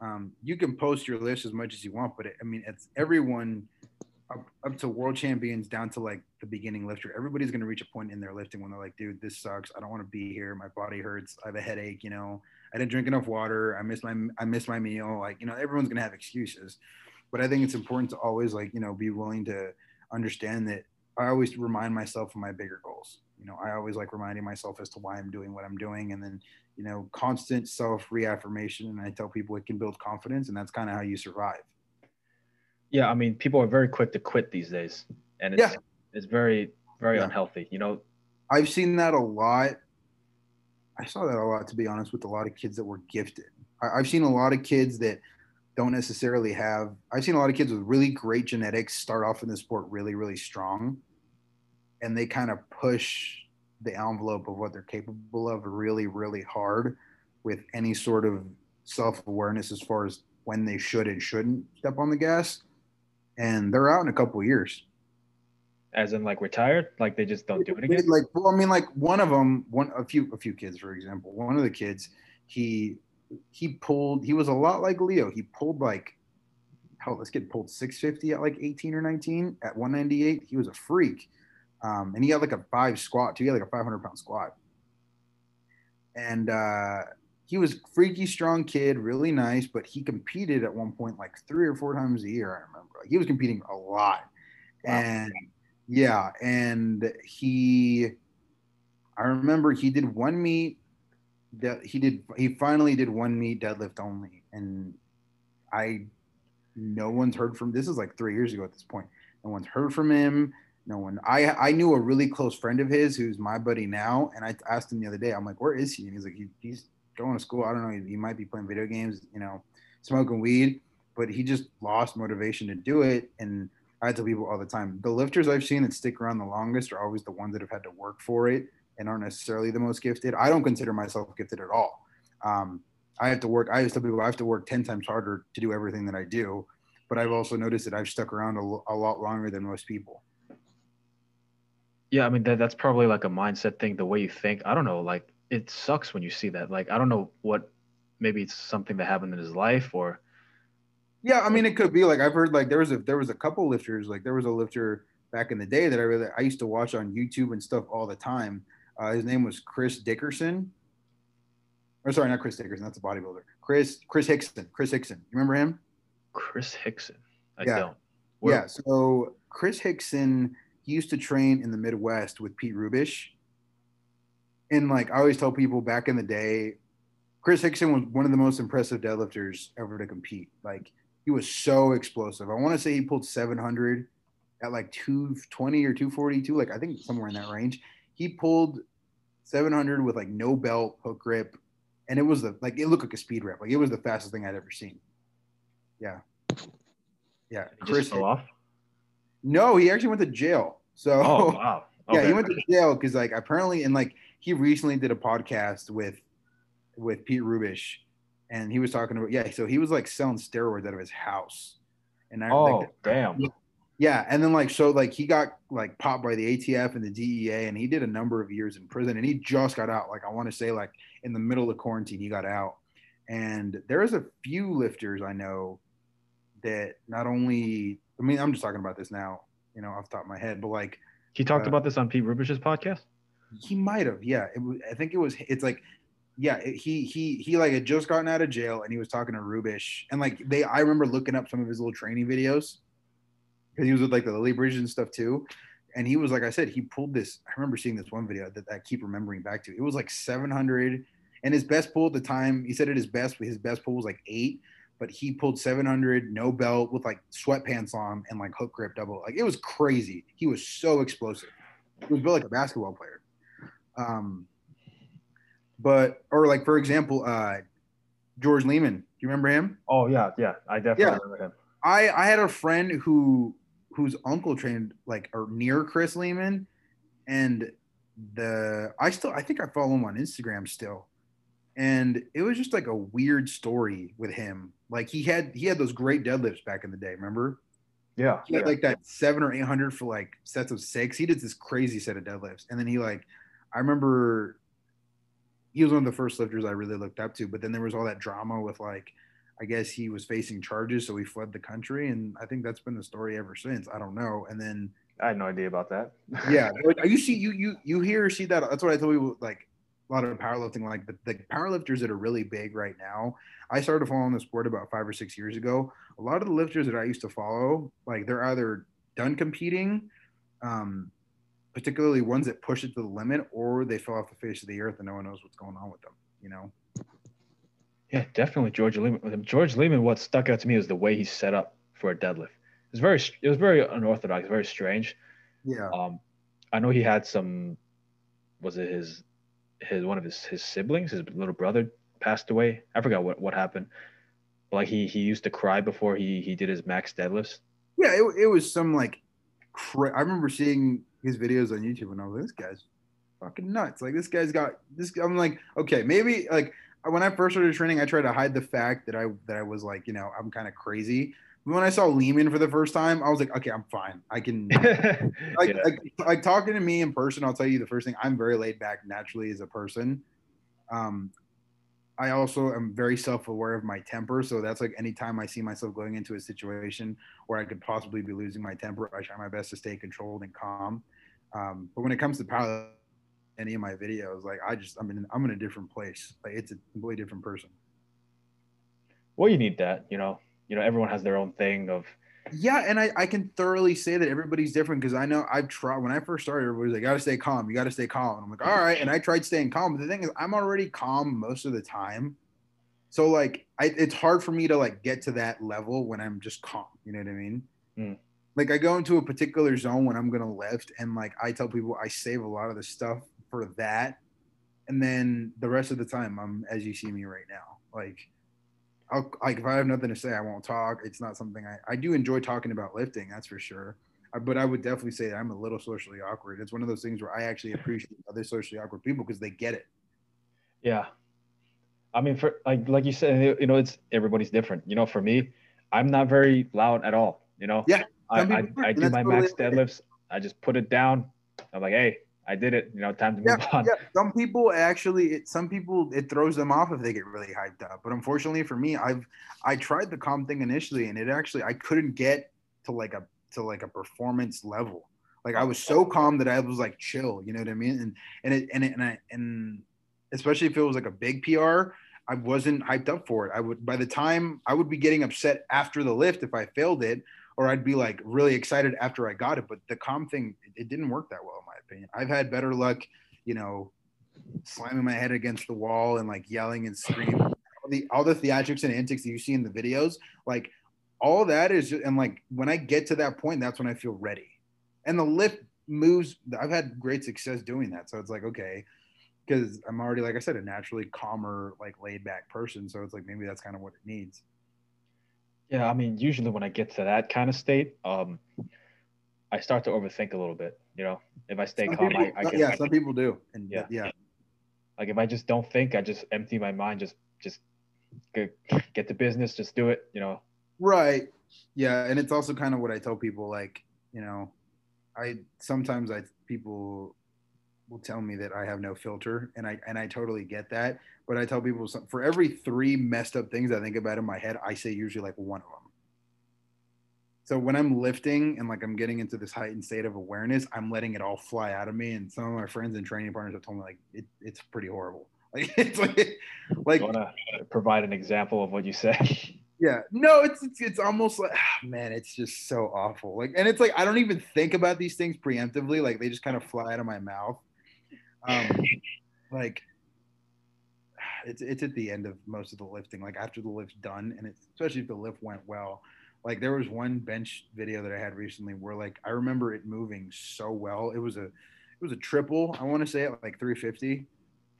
Um, you can post your list as much as you want, but it, I mean it's everyone up, up to world champions down to like the beginning lifter. Everybody's going to reach a point in their lifting when they're like, dude, this sucks. I don't want to be here. My body hurts. I have a headache. You know, I didn't drink enough water. I missed my, I missed my meal. Like, you know, everyone's going to have excuses, but I think it's important to always like, you know, be willing to understand that I always remind myself of my bigger goals. You know, I always like reminding myself as to why I'm doing what I'm doing. And then, you know, constant self reaffirmation. And I tell people it can build confidence and that's kind of how you survive. Yeah, I mean, people are very quick to quit these days, and it's yeah. it's very very yeah. unhealthy. You know, I've seen that a lot. I saw that a lot, to be honest, with a lot of kids that were gifted. I, I've seen a lot of kids that don't necessarily have. I've seen a lot of kids with really great genetics start off in the sport really, really strong, and they kind of push the envelope of what they're capable of really, really hard with any sort of self awareness as far as when they should and shouldn't step on the gas and they're out in a couple years. As in, like retired, like they just don't do it again. Like, well, I mean, like one of them, one a few a few kids, for example, one of the kids, he he pulled. He was a lot like Leo. He pulled like, hell, this kid pulled 650 at like 18 or 19 at 198. He was a freak, um, and he had like a five squat too. He had like a 500 pound squat, and uh, he was freaky strong kid, really nice. But he competed at one point like three or four times a year. I remember like, he was competing a lot, wow. and yeah, and he, I remember he did one meet that he did. He finally did one meet deadlift only, and I, no one's heard from. This is like three years ago at this point. No one's heard from him no one. I I knew a really close friend of his who's my buddy now, and I asked him the other day. I'm like, where is he? And he's like, he, he's going to school. I don't know. He, he, might be playing video games, you know, smoking weed, but he just lost motivation to do it. And I tell people all the time, the lifters I've seen that stick around the longest are always the ones that have had to work for it and aren't necessarily the most gifted. I don't consider myself gifted at all. Um, I have to work. I tell people I have to work ten times harder to do everything that I do. But I've also noticed that I've stuck around a, a lot longer than most people. Yeah, I mean that that's probably like a mindset thing, the way you think. I don't know, like it sucks when you see that. Like I don't know what maybe it's something that happened in his life or Yeah, I mean it could be like I've heard like there was a there was a couple lifters, like there was a lifter back in the day that I really I used to watch on YouTube and stuff all the time. Uh, his name was Chris Dickerson. Or sorry, not Chris Dickerson, that's a bodybuilder. Chris Chris Hickson. Chris Hickson. You remember him? Chris Hickson. I yeah. don't. yeah, so Chris Hickson he used to train in the Midwest with Pete Rubish. And like I always tell people back in the day, Chris Hickson was one of the most impressive deadlifters ever to compete. Like he was so explosive. I want to say he pulled 700 at like 220 or 242, like I think somewhere in that range. He pulled 700 with like no belt, hook grip, and it was the like it looked like a speed rep. Like it was the fastest thing I'd ever seen. Yeah, yeah. Chris fell off. No, he actually went to jail. So oh, wow. Okay. Yeah, he went to jail because like apparently and like he recently did a podcast with with Pete Rubish and he was talking about yeah, so he was like selling steroids out of his house. And I oh like, damn. Yeah, and then like so like he got like popped by the ATF and the DEA and he did a number of years in prison and he just got out. Like I want to say like in the middle of quarantine he got out. And there's a few lifters I know that not only I mean I'm just talking about this now you know, off the top of my head, but like he talked uh, about this on Pete Rubish's podcast. He might have, yeah. It I think it was. It's like, yeah. It, he he he like had just gotten out of jail and he was talking to Rubish and like they. I remember looking up some of his little training videos because he was with like the Lilliebridge and stuff too. And he was like I said, he pulled this. I remember seeing this one video that I keep remembering back to. It was like 700, and his best pull at the time. He said at his best, his best pull was like eight but he pulled 700 no belt with like sweatpants on and like hook grip double like it was crazy he was so explosive he was built like a basketball player um but or like for example uh george lehman do you remember him oh yeah yeah i definitely yeah. remember him i i had a friend who whose uncle trained like or near chris lehman and the i still i think i follow him on instagram still and it was just like a weird story with him. Like he had he had those great deadlifts back in the day. Remember? Yeah. He had yeah. like that seven or eight hundred for like sets of six. He did this crazy set of deadlifts, and then he like, I remember, he was one of the first lifters I really looked up to. But then there was all that drama with like, I guess he was facing charges, so he fled the country, and I think that's been the story ever since. I don't know. And then I had no idea about that. yeah, you see, you you you hear or see that? That's what I told you. Like a lot of powerlifting, like the, the powerlifters that are really big right now. I started following the sport about five or six years ago. A lot of the lifters that I used to follow, like they're either done competing, um, particularly ones that push it to the limit, or they fell off the face of the earth and no one knows what's going on with them. You know. Yeah, definitely George Lehman. George Lehman. What stuck out to me is the way he set up for a deadlift. It was very, it was very unorthodox, very strange. Yeah. Um, I know he had some. Was it his his one of his his siblings, his little brother, passed away. I forgot what what happened. like he he used to cry before he he did his max deadlifts. Yeah, it, it was some like. Cra- I remember seeing his videos on YouTube and I was like, this guy's fucking nuts. Like this guy's got this. I'm like, okay, maybe like when I first started training, I tried to hide the fact that I that I was like, you know, I'm kind of crazy when I saw Lehman for the first time, I was like, okay, I'm fine. I can like, yeah. like, like talking to me in person. I'll tell you the first thing. I'm very laid back naturally as a person. Um, I also am very self-aware of my temper, so that's like anytime I see myself going into a situation where I could possibly be losing my temper, I try my best to stay controlled and calm. Um, but when it comes to power, any of my videos, like I just I'm in I'm in a different place. Like it's a completely different person. Well, you need that, you know. You know, everyone has their own thing of yeah, and I, I can thoroughly say that everybody's different because I know I've tried when I first started, everybody's like, gotta stay calm, you gotta stay calm. And I'm like, all right. And I tried staying calm. But the thing is, I'm already calm most of the time. So like I, it's hard for me to like get to that level when I'm just calm. You know what I mean? Mm. Like I go into a particular zone when I'm gonna lift, and like I tell people I save a lot of the stuff for that. And then the rest of the time I'm as you see me right now. Like I'll like if I have nothing to say, I won't talk. It's not something I I do enjoy talking about lifting, that's for sure. I, but I would definitely say I'm a little socially awkward. It's one of those things where I actually appreciate other socially awkward people because they get it. Yeah, I mean, for like like you said, you know, it's everybody's different. You know, for me, I'm not very loud at all. You know, yeah, I I, I do my totally max deadlifts. I just put it down. I'm like, hey, I did it. You know, time to move yeah, on. Yeah. Some people actually, it, some people it throws them off if they get really hyped up. But unfortunately for me, I've I tried the calm thing initially, and it actually I couldn't get to like a to like a performance level. Like I was so calm that I was like chill. You know what I mean? And and it and it, and I, and especially if it was like a big PR, I wasn't hyped up for it. I would by the time I would be getting upset after the lift if I failed it, or I'd be like really excited after I got it. But the calm thing, it didn't work that well opinion. I've had better luck, you know, slamming my head against the wall and like yelling and screaming. All the all the theatrics and antics that you see in the videos, like all that is just, and like when I get to that point, that's when I feel ready. And the lift moves. I've had great success doing that. So it's like okay, because I'm already like I said, a naturally calmer, like laid back person. So it's like maybe that's kind of what it needs. Yeah, I mean, usually when I get to that kind of state, um, I start to overthink a little bit. You know, if I stay some calm, people, I, I get, yeah, I, some people do, and yeah, yeah. Like if I just don't think, I just empty my mind, just just get, get to business, just do it. You know. Right. Yeah, and it's also kind of what I tell people. Like, you know, I sometimes I people will tell me that I have no filter, and I and I totally get that. But I tell people for every three messed up things I think about in my head, I say usually like one of them. So when I'm lifting and like I'm getting into this heightened state of awareness, I'm letting it all fly out of me. And some of my friends and training partners have told me like it, it's pretty horrible. Like it's like like want to provide an example of what you said. Yeah, no, it's, it's it's almost like oh, man, it's just so awful. Like, and it's like I don't even think about these things preemptively. Like they just kind of fly out of my mouth. Um, like it's it's at the end of most of the lifting. Like after the lift's done, and it's especially if the lift went well like there was one bench video that I had recently where like I remember it moving so well. It was a it was a triple, I want to say at like 350.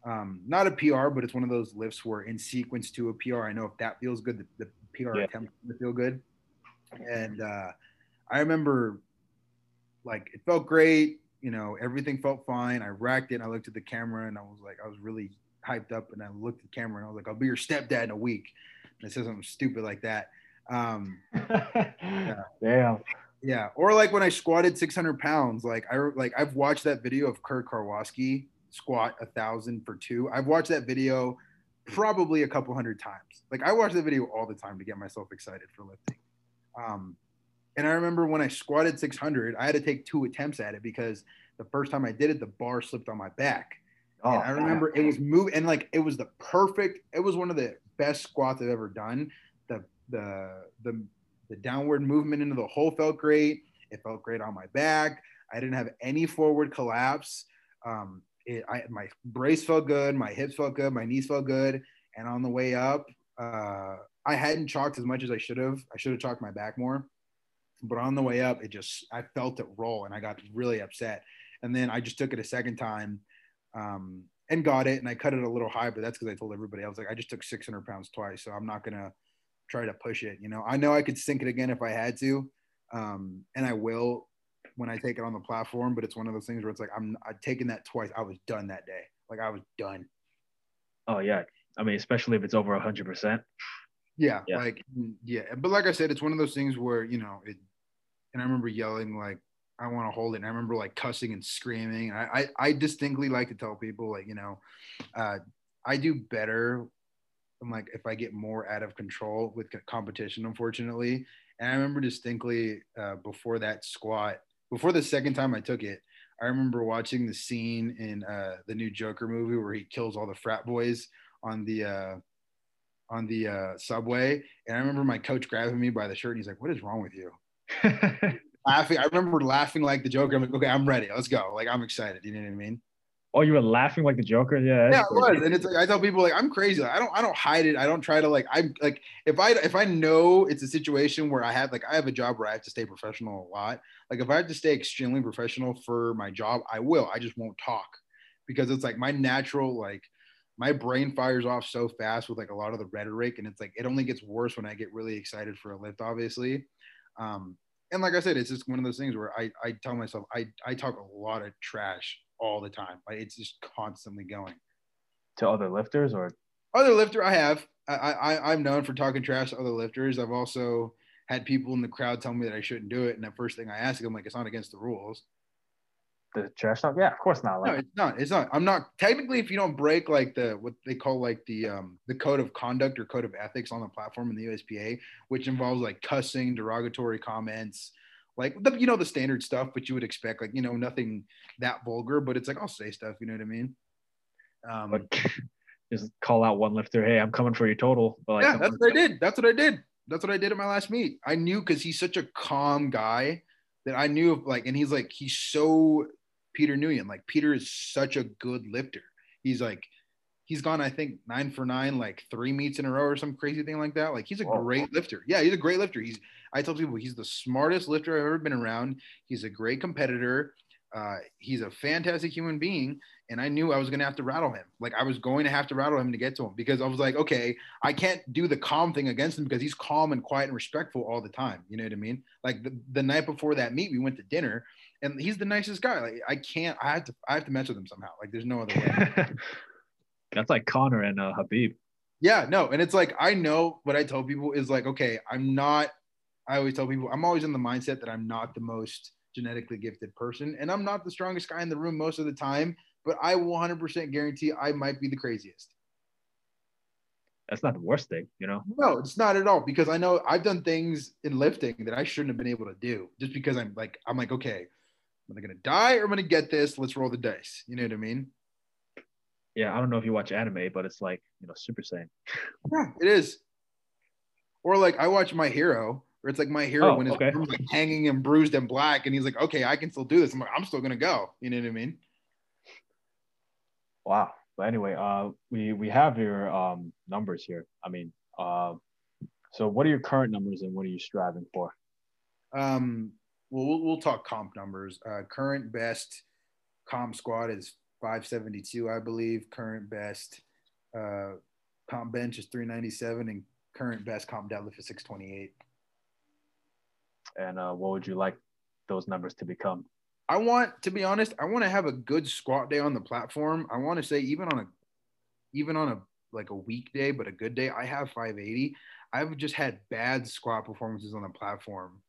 Um, not a PR, but it's one of those lifts where in sequence to a PR, I know if that feels good, the, the PR yeah. attempt to feel good. And uh, I remember like it felt great, you know, everything felt fine. I racked it and I looked at the camera and I was like, I was really hyped up and I looked at the camera and I was like, I'll be your stepdad in a week. And I said something stupid like that. Um, yeah. Damn. Yeah, or like when I squatted 600 pounds, like I like I've watched that video of Kirk Karwoski squat a thousand for two. I've watched that video probably a couple hundred times. Like I watch that video all the time to get myself excited for lifting. Um, and I remember when I squatted 600, I had to take two attempts at it because the first time I did it, the bar slipped on my back. Oh, and I remember it was moving and like it was the perfect. It was one of the best squats I've ever done the the the the downward movement into the hole felt great. It felt great on my back. I didn't have any forward collapse. Um, it, I, my brace felt good. My hips felt good. My knees felt good. And on the way up, uh, I hadn't chalked as much as I should have. I should have chalked my back more. But on the way up, it just I felt it roll, and I got really upset. And then I just took it a second time um, and got it, and I cut it a little high. But that's because I told everybody I was like, I just took 600 pounds twice, so I'm not gonna try to push it. You know, I know I could sink it again if I had to, um, and I will when I take it on the platform. But it's one of those things where it's like I'm I taking that twice. I was done that day. Like I was done. Oh yeah, I mean, especially if it's over a hundred percent. Yeah, like yeah, but like I said, it's one of those things where you know it. And I remember yelling like, "I want to hold it." And I remember like cussing and screaming. I, I I distinctly like to tell people like you know, uh, I do better I'm like if I get more out of control with competition, unfortunately. And I remember distinctly uh, before that squat, before the second time I took it, I remember watching the scene in uh, the new Joker movie where he kills all the frat boys on the uh, on the uh, subway, and I remember my coach grabbing me by the shirt and he's like, "What is wrong with you?" laughing. I remember laughing like the Joker. I'm like, "Okay, I'm ready. Let's go." Like I'm excited. You know what I mean? Oh, you were laughing like the Joker? Yeah. Yeah, it was. And it's like I tell people like I'm crazy. Like, I don't I don't hide it. I don't try to like I'm like if I if I know it's a situation where I have like I have a job where I have to stay professional a lot. Like if I have to stay extremely professional for my job, I will. I just won't talk because it's like my natural like my brain fires off so fast with like a lot of the rhetoric and it's like it only gets worse when I get really excited for a lift, obviously. Um, and like I said, it's just one of those things where I, I tell myself I, I talk a lot of trash all the time. Like it's just constantly going. To other lifters or other lifter I have. I, I I'm known for talking trash to other lifters. I've also had people in the crowd tell me that I shouldn't do it, and the first thing I ask them, like, it's not against the rules. The trash talk? Yeah, of course not. Like, no, it's not. It's not. I'm not technically if you don't break like the what they call like the um the code of conduct or code of ethics on the platform in the USPA, which involves like cussing, derogatory comments, like the, you know the standard stuff, but you would expect like you know nothing that vulgar, but it's like I'll say stuff, you know what I mean? Um, but just call out one lifter, hey, I'm coming for your total. But like, yeah, that's what I did. That's what I did. That's what I did at my last meet. I knew because he's such a calm guy that I knew like, and he's like he's so Peter Nguyen. Like Peter is such a good lifter. He's like he's gone, I think, nine for nine, like three meets in a row or some crazy thing like that. Like he's a Whoa. great lifter. Yeah, he's a great lifter. He's I tell people he's the smartest lifter I've ever been around. He's a great competitor. Uh, he's a fantastic human being, and I knew I was going to have to rattle him. Like I was going to have to rattle him to get to him because I was like, okay, I can't do the calm thing against him because he's calm and quiet and respectful all the time. You know what I mean? Like the, the night before that meet, we went to dinner, and he's the nicest guy. Like I can't, I have to, I have to mess with him somehow. Like there's no other way. That's like Conor and uh, Khabib. Yeah, no, and it's like I know what I tell people is like, okay, I'm not. I always tell people I'm always in the mindset that I'm not the most genetically gifted person, and I'm not the strongest guy in the room most of the time. But I 100% guarantee I might be the craziest. That's not the worst thing, you know. No, it's not at all because I know I've done things in lifting that I shouldn't have been able to do just because I'm like I'm like okay, am I gonna die or am I gonna get this? Let's roll the dice. You know what I mean? yeah, I don't know if you watch anime, but it's like you know Super Saiyan. Yeah, it is. Or like I watch My Hero, where it's like My Hero oh, when his okay. like hanging and bruised and black, and he's like, okay, I can still do this. I'm like, I'm still gonna go. You know what I mean? Wow. But anyway, uh, we we have your um numbers here. I mean, uh, so what are your current numbers and what are you striving for? Um, well, we'll, we'll talk comp numbers. Uh, current best comp squat is 572, I believe. Current best uh, comp bench is 397, and current best comp deadlift is 628. And uh, what would you like those numbers to become? I want, to be honest, I want to have a good squat day on the platform. I want to say even on a, even on a like a weekday, but a good day, I have 580. I've just had bad squat performances on the platform.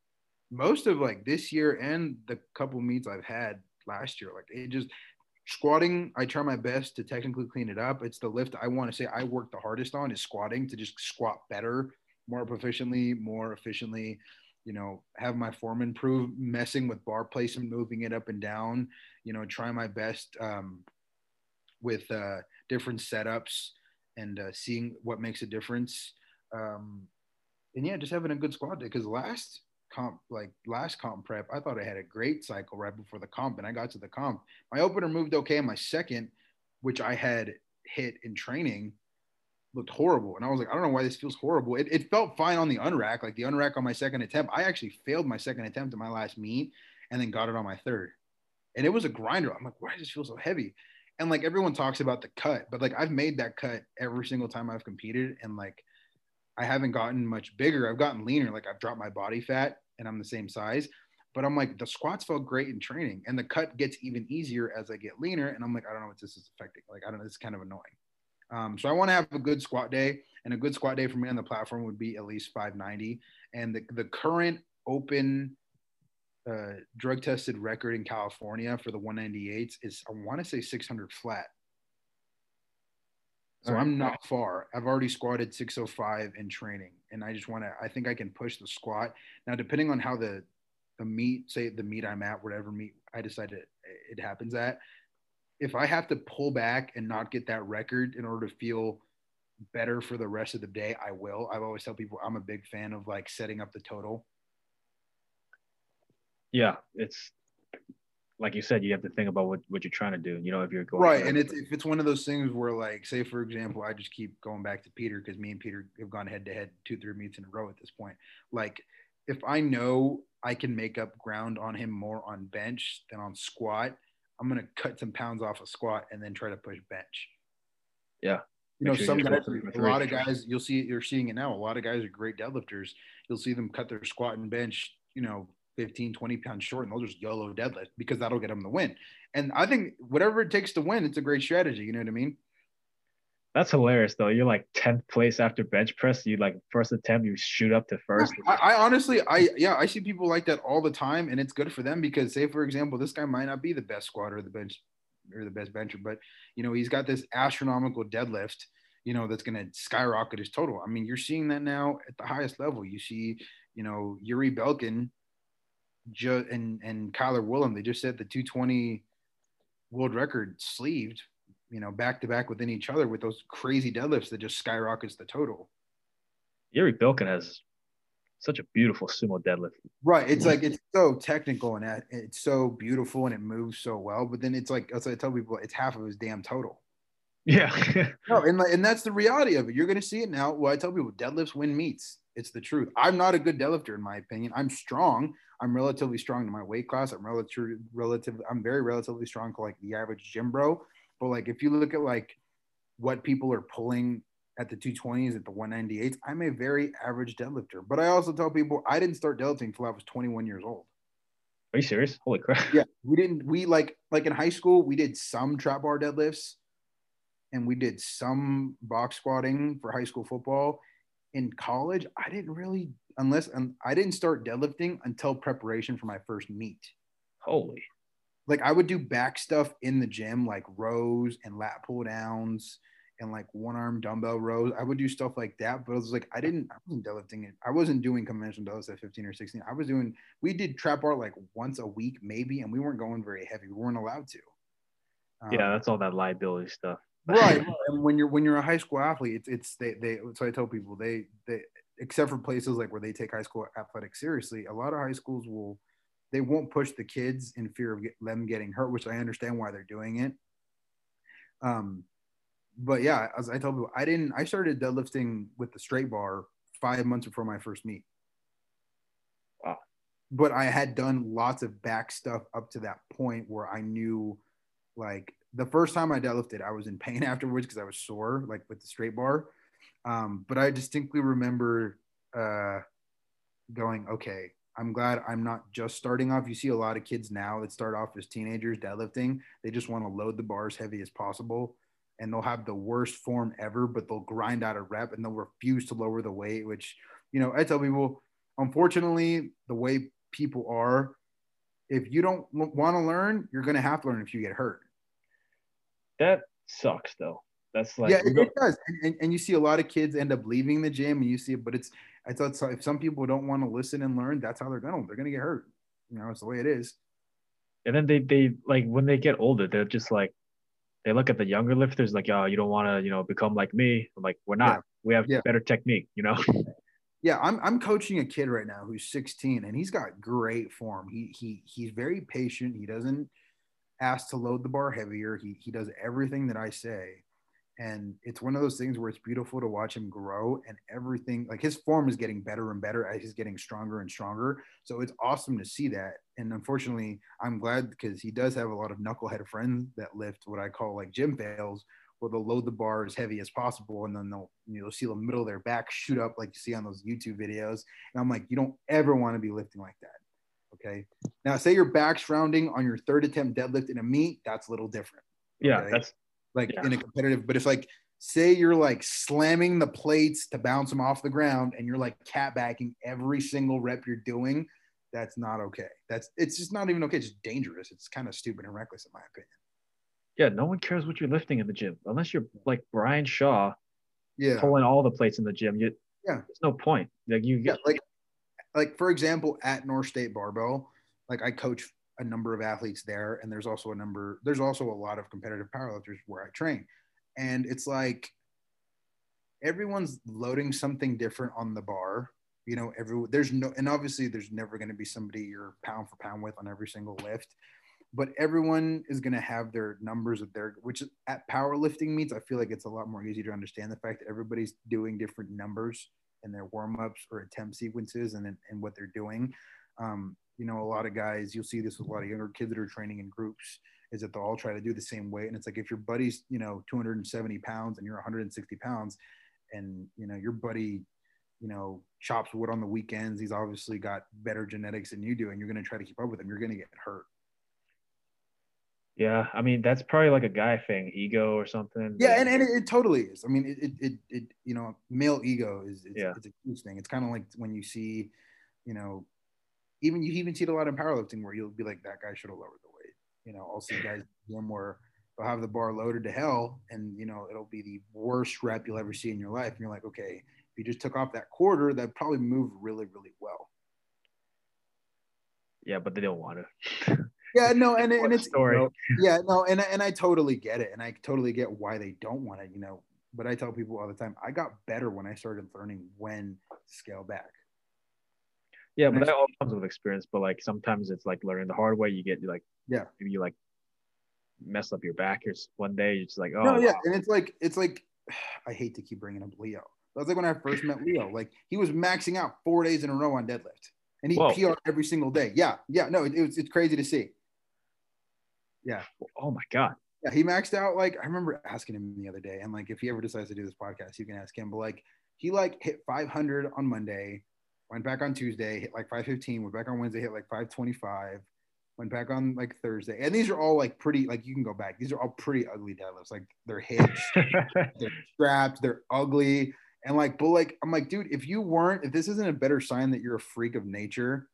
Most of like this year and the couple meets I've had last year, like it just squatting i try my best to technically clean it up it's the lift i want to say i work the hardest on is squatting to just squat better more proficiently more efficiently you know have my form improve messing with bar placement moving it up and down you know try my best um, with uh, different setups and uh, seeing what makes a difference um, and yeah just having a good squat day because last comp like last comp prep, I thought I had a great cycle right before the comp, and I got to the comp. My opener moved okay, and my second, which I had hit in training, looked horrible. And I was like, I don't know why this feels horrible. It, it felt fine on the unrack, like the unrack on my second attempt. I actually failed my second attempt in my last meet, and then got it on my third, and it was a grinder. I'm like, why does this feel so heavy? And like everyone talks about the cut, but like I've made that cut every single time I've competed, and like I haven't gotten much bigger. I've gotten leaner. Like I've dropped my body fat and I'm the same size. But I'm like, the squats felt great in training and the cut gets even easier as I get leaner. And I'm like, I don't know what this is affecting. Like, I don't know. It's kind of annoying. Um, so I want to have a good squat day and a good squat day for me on the platform would be at least 590. And the, the current open uh, drug tested record in California for the 198s is, I want to say 600 flat. So I'm not far. I've already squatted 605 in training, and I just want to. I think I can push the squat now. Depending on how the the meet, say the meet I'm at, whatever meet I decided it happens at. If I have to pull back and not get that record in order to feel better for the rest of the day, I will. I've always tell people I'm a big fan of like setting up the total. Yeah, it's like you said, you have to think about what, what you're trying to do. You know, if you're going right, and it's if it's one of those things where, like, say for example, I just keep going back to Peter because me and Peter have gone head to head two, three meets in a row at this point. Like, if I know I can make up ground on him more on bench than on squat, I'm gonna cut some pounds off a squat and then try to push bench. Yeah. You know, sure some guys, a lot of guys, you'll see, you're seeing it now. A lot of guys are great deadlifters. You'll see them cut their squat and bench, you know, 15, 20 pounds short, and they'll just YOLO deadlift because that'll get them the win. And I think whatever it takes to win, it's a great strategy. You know what I mean? That's hilarious though. You're like 10th place after bench press. You like first attempt, you shoot up to first. I, I, honestly, I yeah, I see people like that all the time, and it's good for them because, say, for example, this guy might not be the best squatter or the bench or the best bencher, but you know, he's got this astronomical deadlift, you know, that's gonna skyrocket his total. I mean, you're seeing that now at the highest level. You see, you know, Yuri Belkin and and Cailer Woolam, they just set the 220 world record sleeved, you know, back to back within each other with those crazy deadlifts that just skyrockets the total. Yuri Belkin has such a beautiful sumo deadlift. Right. It's like it's so technical and it's so beautiful and it moves so well. But then it's like as I tell people, it's half of his damn total. Yeah. no, and and that's the reality of it. You're gonna see it now. Well, I tell people deadlifts win meets. It's the truth. I'm not a good deadlifter in my opinion. I'm strong. I'm relatively strong in my weight class. I'm relatively relative. I'm very relatively strong to like the average gym bro. But like if you look at like what people are pulling at the 220s at the 198s, I'm a very average deadlifter. But I also tell people I didn't start deadlifting until I was 21 years old. Are you serious? Holy crap! Yeah, we didn't. We like like in high school we did some trap bar deadlifts, and we did some box squatting for high school football. In college, I didn't really unless um, I didn't start deadlifting until preparation for my first meet. Holy. Like I would do back stuff in the gym, like rows and lat pull downs and like one arm dumbbell rows. I would do stuff like that, but it was like I didn't, I wasn't deadlifting it. I wasn't doing conventional deadlifts at 15 or 16. I was doing, we did trap bar like once a week, maybe, and we weren't going very heavy. We weren't allowed to. Um, yeah, that's all that liability stuff. right. And when you're when you're a high school athlete, it's it's they they. So I tell people they they except for places like where they take high school athletics seriously, a lot of high schools will they won't push the kids in fear of get, them getting hurt, which I understand why they're doing it. Um, but yeah, as I told people, I didn't. I started deadlifting with the straight bar five months before my first meet. Wow. But I had done lots of back stuff up to that point where I knew, like, the first time I deadlifted, I was in pain afterwards because I was sore, like with the straight bar. Um, but I distinctly remember uh, going, okay, I'm glad I'm not just starting off. You see a lot of kids now that start off as teenagers deadlifting. They just want to load the bar as heavy as possible and they'll have the worst form ever, but they'll grind out a rep and they'll refuse to lower the weight, which, you know, I tell people, unfortunately, the way people are, if you don't want to learn, you're going to have to learn if you get hurt. That sucks though. That's like yeah, it, it does, and, and, you see a lot of kids end up leaving the gym, and you see it. But it's I thought so, if some people don't want to listen and learn, that's how they're gonna they're gonna get hurt. You know, it's the way it is. And then they they like when they get older, they're just like they look at the younger lifters like, oh, you don't want to you know become like me. I'm like, we're not. Yeah. We have yeah. better technique. You know. Yeah, I'm I'm coaching a kid right now who's 16 and he's got great form. He he he's very patient. He doesn't ask to load the bar heavier. He he does everything that I say and it's one of those things where it's beautiful to watch him grow and everything like his form is getting better and better as he's getting stronger and stronger. So it's awesome to see that. And unfortunately i'm glad because he does have a lot of knucklehead friends that lift what i call like gym fails where they'll load the bar as heavy as possible and then they'll you know see the middle of their back shoot up like you see on those youtube videos. And i'm like you don't ever want to be lifting like that. Okay? Now say your back's rounding on your third attempt deadlift in a meet that's a little different. Okay? yeah that's like yeah. in a competitive. But if like say you're like slamming the plates to bounce them off the ground and you're like cat backing every single rep you're doing, that's not okay. That's it's just not even okay. It's just dangerous. It's kind of stupid and reckless in my opinion. Yeah, no one cares what you're lifting in the gym unless you're like Brian Shaw, yeah, pulling all the plates in the gym. You, yeah, there's no point. Like you, yeah, like like for example, at North State Barbell, like I coach a number of athletes there, and there's also a number. There's also a lot of competitive powerlifters where I train, and it's like everyone's loading something different on the bar. You know, every there's no, and obviously there's never going to be somebody you're pound for pound with on every single lift, but everyone is going to have their numbers of their, which at powerlifting meets, I feel like it's a lot more easy to understand the fact that everybody's doing different numbers in their warm ups or attempt sequences and, and what they're doing. Um, you know, a lot of guys, you'll see this with a lot of younger kids that are training in groups, is that they'll all try to do the same weight. And it's like if your buddy's, you know, 270 pounds and you're 160 pounds, and you know your buddy you know chops wood on the weekends he's obviously got better genetics than you do and you're going to try to keep up with him you're going to get hurt yeah i mean that's probably like a guy thing ego or something yeah and, and it, it totally is i mean it, it, it, it you know male ego is it's, yeah. it's a huge thing it's kind of like when you see you know even you even see it a lot in powerlifting where you'll be like that guy should have lowered the weight. You know i'll see guys more they'll have the bar loaded to hell and you know it'll be the worst rep you'll ever see in your life. And you're like okay if you just took off that quarter that probably moved really really well. Yeah but they don't want to yeah no and, and it's story. You know, yeah no and, and i totally get it and i totally get why they don't want it you know but i tell people all the time i got better when i started learning when to scale back yeah but that all comes with experience but like sometimes it's like learning the hard way you get like yeah. maybe you like mess up your back or one day you're just like oh no yeah wow. and it's like it's like i hate to keep bringing up leo. That was like when i first met leo like he was maxing out four days in a row on deadlift and he pr every single day. Yeah yeah no it, it was it's crazy to see. Yeah. Oh my god. Yeah he maxed out like i remember asking him the other day and like if he ever decides to do this podcast you can ask him but like he like hit 500 on monday went back on tuesday hit like 515 went back on wednesday hit like 525 went back on like Thursday. And these are all like pretty, like you can go back. These are all pretty ugly deadlifts. Like they're hitched, they're strapped, they're ugly. And like, but like, I'm like, dude, if you weren't, if this isn't a better sign that you're a freak of nature,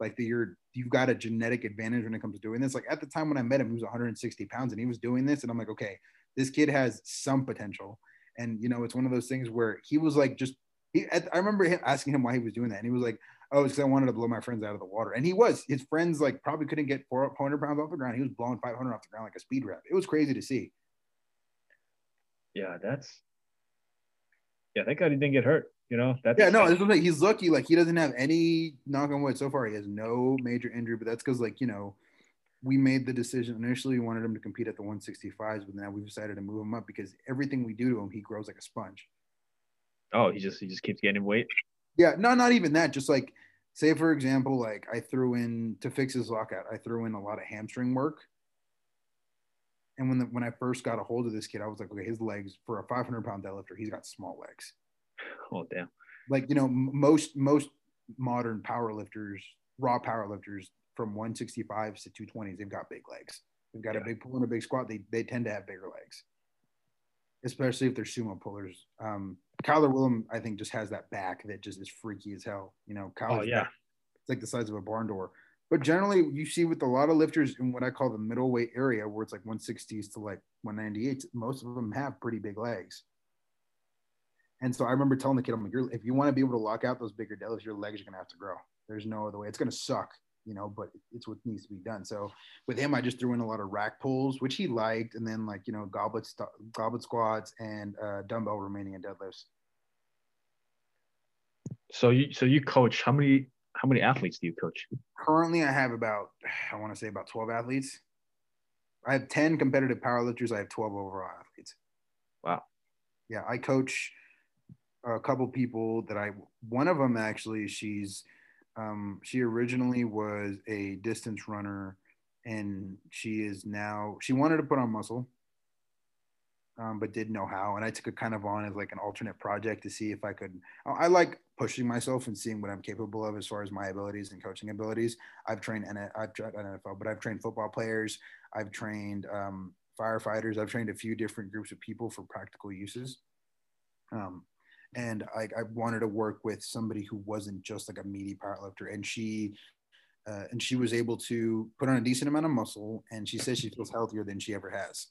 like that you're, you've got a genetic advantage when it comes to doing this. Like at the time when I met him, he was 160 pounds and he was doing this. And I'm like, okay, this kid has some potential. And, you know, it's one of those things where he was like, just, he, I remember him asking him why he was doing that. And he was like, oh, it's because I wanted to blow my friends out of the water. And he was. His friends like probably couldn't get 400 pounds off the ground. He was blowing 500 off the ground like a speed rep. It was crazy to see. Yeah, that's. Yeah, thank God he didn't get hurt. You know, that's. Yeah, no, like, he's lucky. Like he doesn't have any knock on wood so far. He has no major injury, but that's because like you know, we made the decision initially. We wanted him to compete at the 165s, but now we've decided to move him up because everything we do to him, he grows like a sponge. Oh, he just he just keeps gaining weight. Yeah, no, not even that. Just like, say for example, like I threw in to fix his lockout, I threw in a lot of hamstring work. And when the, when I first got a hold of this kid, I was like, okay, his legs for a 500 pound deadlifter, he's got small legs. Oh damn! Like you know, most most modern power lifters, raw power lifters from 165s to 220s, they've got big legs. They've got yeah. a big pull and a big squat. They they tend to have bigger legs, especially if they're sumo pullers. Um, Cailer Woolam, I think, just has that back that just is freaky as hell. You know, oh, Cailer's oh, yeah. Back, it's like the size of a barn door. But generally, you see with a lot of lifters in what I call the middleweight area, where it's like 160s to like 198, most of them have pretty big legs. And so I remember telling the kid, I'm like, if you want to be able to lock out those bigger deadlifts, your legs are going to have to grow. There's no other way. It's going to suck, you know, but it's what needs to be done. So with him, I just threw in a lot of rack pulls, which he liked, and then like you know goblet st- goblet squats and uh, dumbbell Romanian and deadlifts. So you so you coach how many how many athletes do you coach? Currently, I have about I want to say about twelve athletes. I have ten competitive powerlifters. I have twelve overall athletes. Wow. Yeah, I coach a couple people that I. One of them actually, she's um, she originally was a distance runner and she is now she wanted to put on muscle um, but didn't know how. And i took it kind of on as like an alternate project to see if i could i like pushing myself and seeing what i'm capable of as far as my abilities and coaching abilities. I've trained and i've tried nfl but i've trained football players. I've trained um, firefighters. I've trained a few different groups of people for practical uses. Um, and I, I, wanted to work with somebody who wasn't just like a meaty powerlifter and she uh, and she was able to put on a decent amount of muscle and she says she feels healthier than she ever has.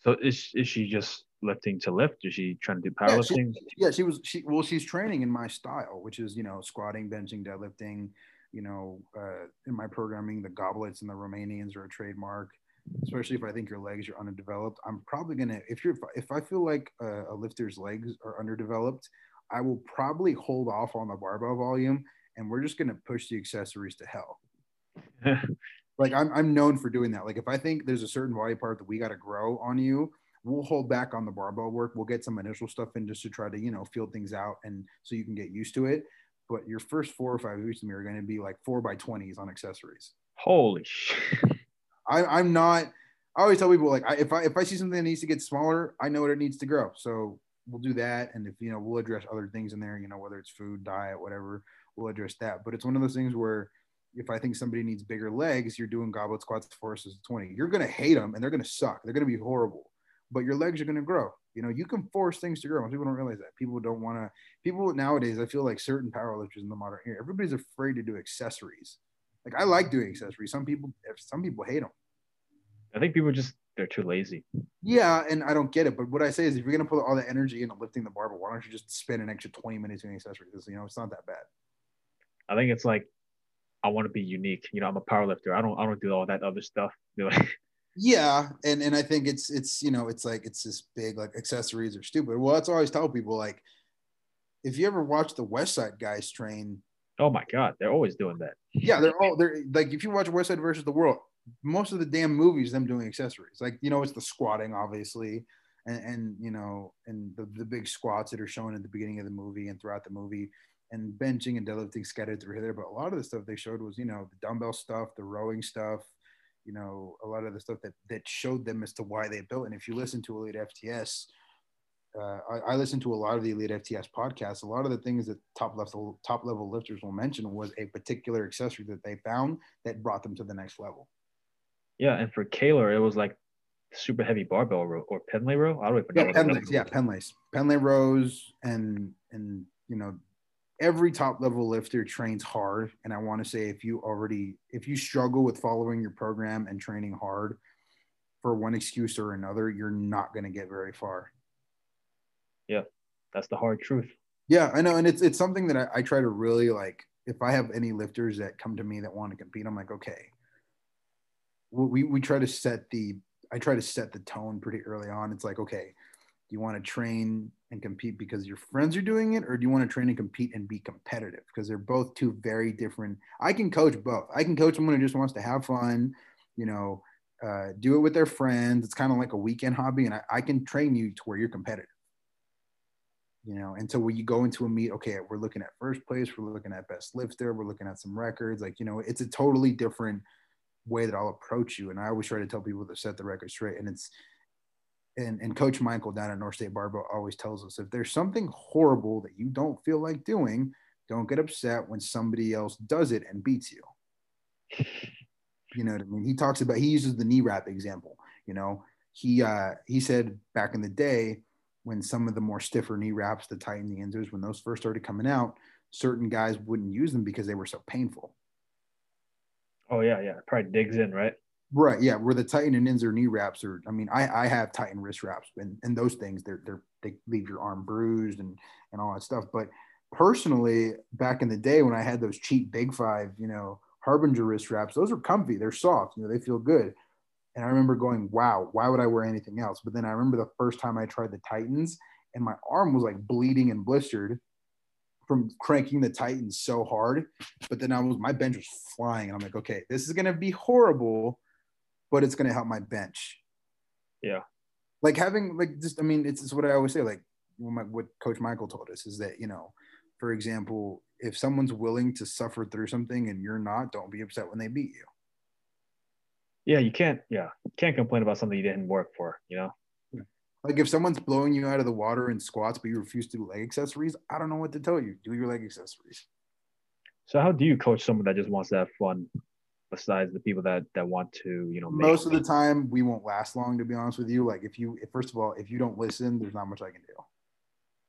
So is, is she just lifting to lift? Is she trying to do powerlifting yeah, she, yeah she was she well she's training in my style which is you know squatting benching deadlifting You know, uh, in my programming, the goblets and the Romanians are a trademark. Especially if I think your legs are underdeveloped, I'm probably gonna. If you're, if I feel like a, a lifter's legs are underdeveloped, I will probably hold off on the barbell volume, and we're just gonna push the accessories to hell. like I'm, I'm known for doing that. Like if I think there's a certain body part that we got to grow on you, we'll hold back on the barbell work. We'll get some initial stuff in just to try to, you know, feel things out and so you can get used to it. But your first four or five weeks of me are going to be like four by 20s on accessories. Holy shit. I, I'm not, I always tell people like, I, if I, if I see something that needs to get smaller, I know what it needs to grow. So we'll do that. And if, you know, we'll address other things in there, you know, whether it's food, diet, whatever, we'll address that. But it's one of those things where, if I think somebody needs bigger legs, you're doing goblet squats forces 20. You're to hate them and they're to suck. They're to be horrible but your legs are to grow. You know, you can force things to grow. Most people don't realize that. People don't want to. People nowadays, I feel like certain powerlifters in the modern era, everybody's afraid to do accessories. Like I like doing accessories. Some people, some people hate them. I think people just they're too lazy. Yeah, and I don't get it. But what I say is, if you're gonna put all the energy into lifting the barbell, why don't you just spend an extra 20 minutes doing accessories? Because You know, it's not that bad. I think it's like I want to be unique. You know, I'm a power lifter. I don't I don't do all that other stuff. yeah and and i think it's it's you know it's like it's this big like accessories are stupid well that's always tell people like if you ever watch the Westside guys train oh my god they're always doing that. Yeah they're all they're like if you watch Westside versus the world most of the damn movies them doing accessories. Like you know it's the squatting obviously and, and you know and the, the big squats that are shown at the beginning of the movie and throughout the movie and benching and deadlifting scattered through there. But a lot of the stuff they showed was you know the dumbbell stuff the rowing stuff you know a lot of the stuff that that showed them as to why they built. And if you listen to Elite FTS, uh, I, I listen to a lot of the Elite FTS podcasts. A lot of the things that top level top level lifters will mention was a particular accessory that they found that brought them to the next level. Yeah, and for Cailer, it was like super heavy barbell row or Pendlay row. I don't even know. Yeah, Pendlays. Yeah, Pendlays. Pendlay rows and and you know every top level lifter trains hard and i want to say if you already if you struggle with following your program and training hard for one excuse or another you're not going to get very far yeah that's the hard truth. Yeah i know and it's it's something that I, I try to really like if i have any lifters that come to me that want to compete i'm like okay. We, we try to set the i try to set the tone pretty early on. It's like okay do you want to train and compete because your friends are doing it or do you want to train and compete and be competitive? Because they're both two very different i can coach both. I can coach someone who just wants to have fun you know uh, do it with their friends. It's kind of like a weekend hobby and I, I can train you to where you're competitive you know and so when you go into a meet okay we're looking at first place we're looking at best lifter we're looking at some records like you know it's a totally different way that i'll approach you and i always try to tell people to set the record straight and it's and, and Coach Michael down at North State Barbell always tells us if there's something horrible that you don't feel like doing, don't get upset when somebody else does it and beats you. You know what I mean? He talks about he uses the knee wrap example. You know, he uh, he said back in the day when some of the more stiffer knee wraps, the Titan the Inzers, when those first started coming out, certain guys wouldn't use them because they were so painful. Oh yeah, yeah. it Probably digs in, right? Right. Yeah. Where the Titan and Inzer knee wraps are, I mean, I, I have Titan wrist wraps and, and those things, they're, they're, they leave your arm bruised and, and all that stuff. But personally, back in the day when I had those cheap Big Five, you know, Harbinger wrist wraps, those are comfy. They're soft. You know, they feel good. And I remember going, wow, why would I wear anything else? But then I remember the first time I tried the Titans and my arm was like bleeding and blistered from cranking the Titans so hard. But then I was, my bench was flying. And I'm like, okay, this is going to be horrible but it's going to help my bench. Yeah. Like having like just, I mean, it's, it's what I always say. Like my, what Coach Michael told us is that you know, for example, if someone's willing to suffer through something and you're not, don't be upset when they beat you. Yeah, you can't. Yeah, you can't complain about something you didn't work for. You know. Like if someone's blowing you out of the water in squats, but you refuse to do leg accessories, I don't know what to tell you. Do your leg accessories. So how do you coach someone that just wants to have fun besides the people that that want to you know most of the time we won't last long to be honest with you like if you if, first of all if you don't listen there's not much i can do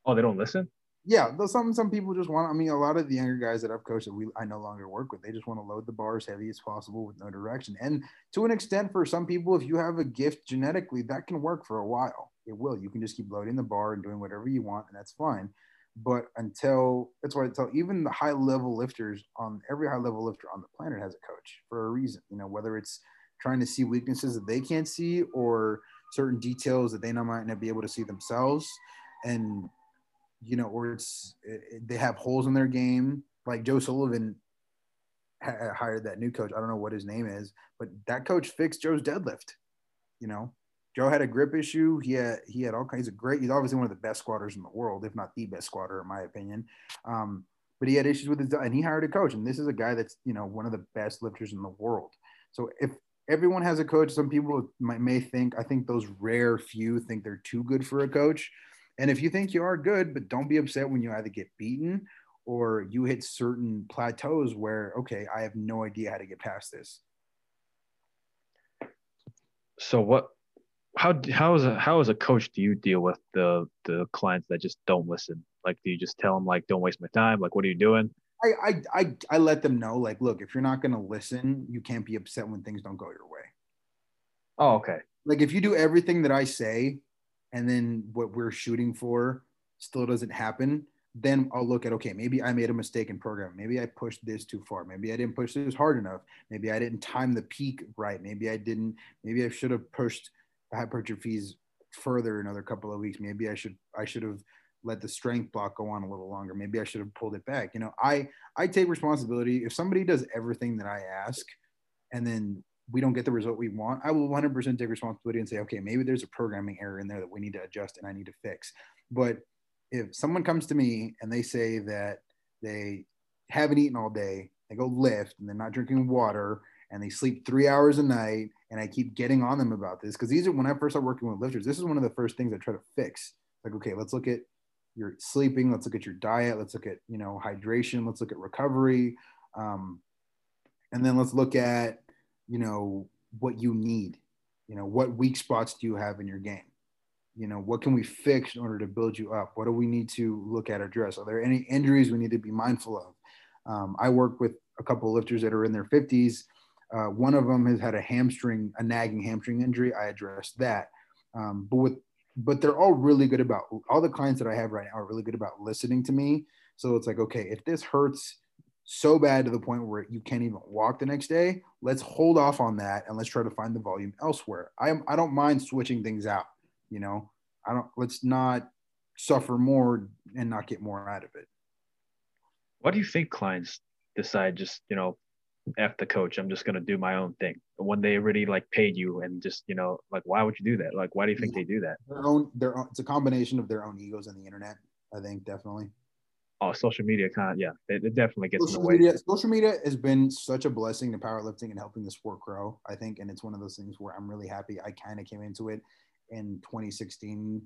oh they don't listen yeah though some some people just want i mean a lot of the younger guys that i've coached that we i no longer work with they just want to load the bar as heavy as possible with no direction. And to an extent for some people if you have a gift genetically that can work for a while. It will. You can just keep loading the bar and doing whatever you want and that's fine. But until that's why I tell even the high level lifters on every high level lifter on the planet has a coach for a reason. You know, whether it's trying to see weaknesses that they can't see or certain details that they might not be able to see themselves, and you know, or it's it, they have holes in their game. Like Joe Sullivan ha- hired that new coach. I don't know what his name is, but that coach fixed Joe's deadlift. You know, Joe had a grip issue. He had he had all kinds of great. He's obviously one of the best squatters in the world, if not the best squatter, in my opinion. Um, but he had issues with his and he hired a coach. And this is a guy that's you know one of the best lifters in the world. So if everyone has a coach, some people might, may think I think those rare few think they're too good for a coach. And if you think you are good, but don't be upset when you either get beaten or you hit certain plateaus where okay, I have no idea how to get past this. So what how how as a how as a coach do you deal with the the clients that just don't listen? Like, do you just tell them like, don't waste my time? Like, what are you doing? I I I, I let them know like, look, if you're not gonna listen, you can't be upset when things don't go your way. Oh, okay. Like if you do everything that I say, and then what we're shooting for still doesn't happen, then I'll look at okay, maybe I made a mistake in program. Maybe I pushed this too far. Maybe I didn't push this hard enough. Maybe I didn't time the peak right. Maybe I didn't. Maybe I should have pushed the hypertrophies further another couple of weeks. Maybe I should I should have let the strength block go on a little longer. Maybe I should have pulled it back. You know, I I take responsibility. If somebody does everything that I ask, and then we don't get the result we want, I will 100% take responsibility and say, okay, maybe there's a programming error in there that we need to adjust and I need to fix. But if someone comes to me and they say that they haven't eaten all day, they go lift and they're not drinking water and they sleep three hours a night and I keep getting on them about this because these are when I first started working with lifters. This is one of the first things I try to fix. Like, okay, let's look at your sleeping. Let's look at your diet. Let's look at you know hydration. Let's look at recovery, um, and then let's look at you know what you need. You know what weak spots do you have in your game? You know what can we fix in order to build you up? What do we need to look at address? Are there any injuries we need to be mindful of? Um, I work with a couple of lifters that are in their 50s uh, one of them has had a hamstring, a nagging hamstring injury. I addressed that. Um, but with, but they're all really good about all the clients that I have right now are really good about listening to me. So it's like, okay, if this hurts so bad to the point where you can't even walk the next day, let's hold off on that and let's try to find the volume elsewhere. I am, I don't mind switching things out. You know, I don't, let's not suffer more and not get more out of it. What do you think clients decide just, you know, F the coach. I'm just gonna do my own thing. When they already like paid you and just, you know, like why would you do that? Like why do you think they do that? Their own their own, it's a combination of their own egos and the internet, I think, definitely. Oh, social media kind of yeah, it, it definitely gets social in the way. Media, social media has been such a blessing to powerlifting and helping the sport grow, I think. And it's one of those things where I'm really happy I kind of came into it in 2016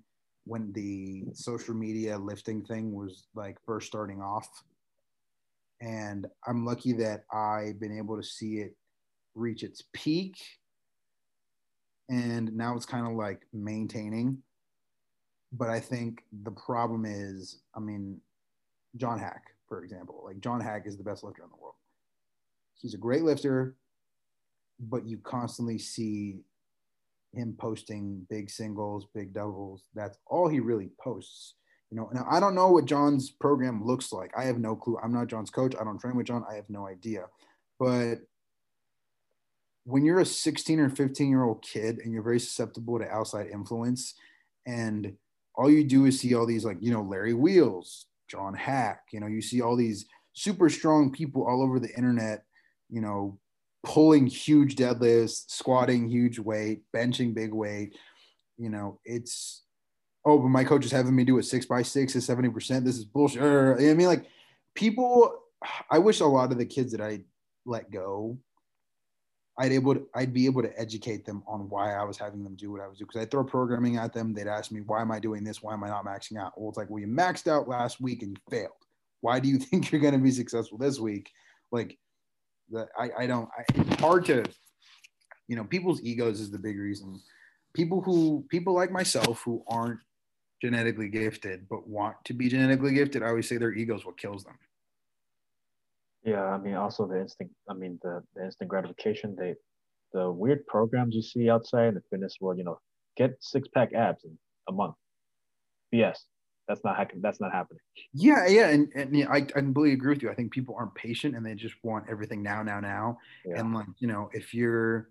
when the social media lifting thing was like first starting off and I'm lucky that I've been able to see it reach its peak. And now it's kind of like maintaining. But I think the problem is, I mean, John Haack, for example, like John Haack is the best lifter in the world. He's a great lifter, but you constantly see him posting big singles, big doubles. That's all he really posts. You know, now I don't know what John's program looks like. I have no clue. I'm not John's coach. I don't train with John. I have no idea. But when you're a 16 or 15 year old kid and you're very susceptible to outside influence, and all you do is see all these like you know Larry Wheels, John Haack, you know, you see all these super strong people all over the internet, you know, pulling huge deadlifts, squatting huge weight, benching big weight. You know, it's oh, but my coach is having me do a six by six at 70%. This is bullshit. I mean, like people, I wish a lot of the kids that I let go, I'd able to, I'd be able to educate them on why I was having them do what I was doing. Because I throw programming at them. They'd ask me, why am I doing this? Why am I not maxing out? Well, it's like, well, you maxed out last week and you failed. Why do you think you're going to be successful this week? Like, the, I, I don't, I, it's hard to, you know, people's egos is the big reason. People who, people like myself who aren't genetically gifted but want to be genetically gifted, I always say their ego is what kills them. Yeah, I mean, also the instant. I mean, the, the instant gratification. They, the weird programs you see outside in the fitness world. You know, get six pack abs in a month. BS. that's not happening. That's not happening. Yeah, yeah, and, and yeah, I, I completely agree with you. I think people aren't patient and they just want everything now, now, now. Yeah. And like you know, if you're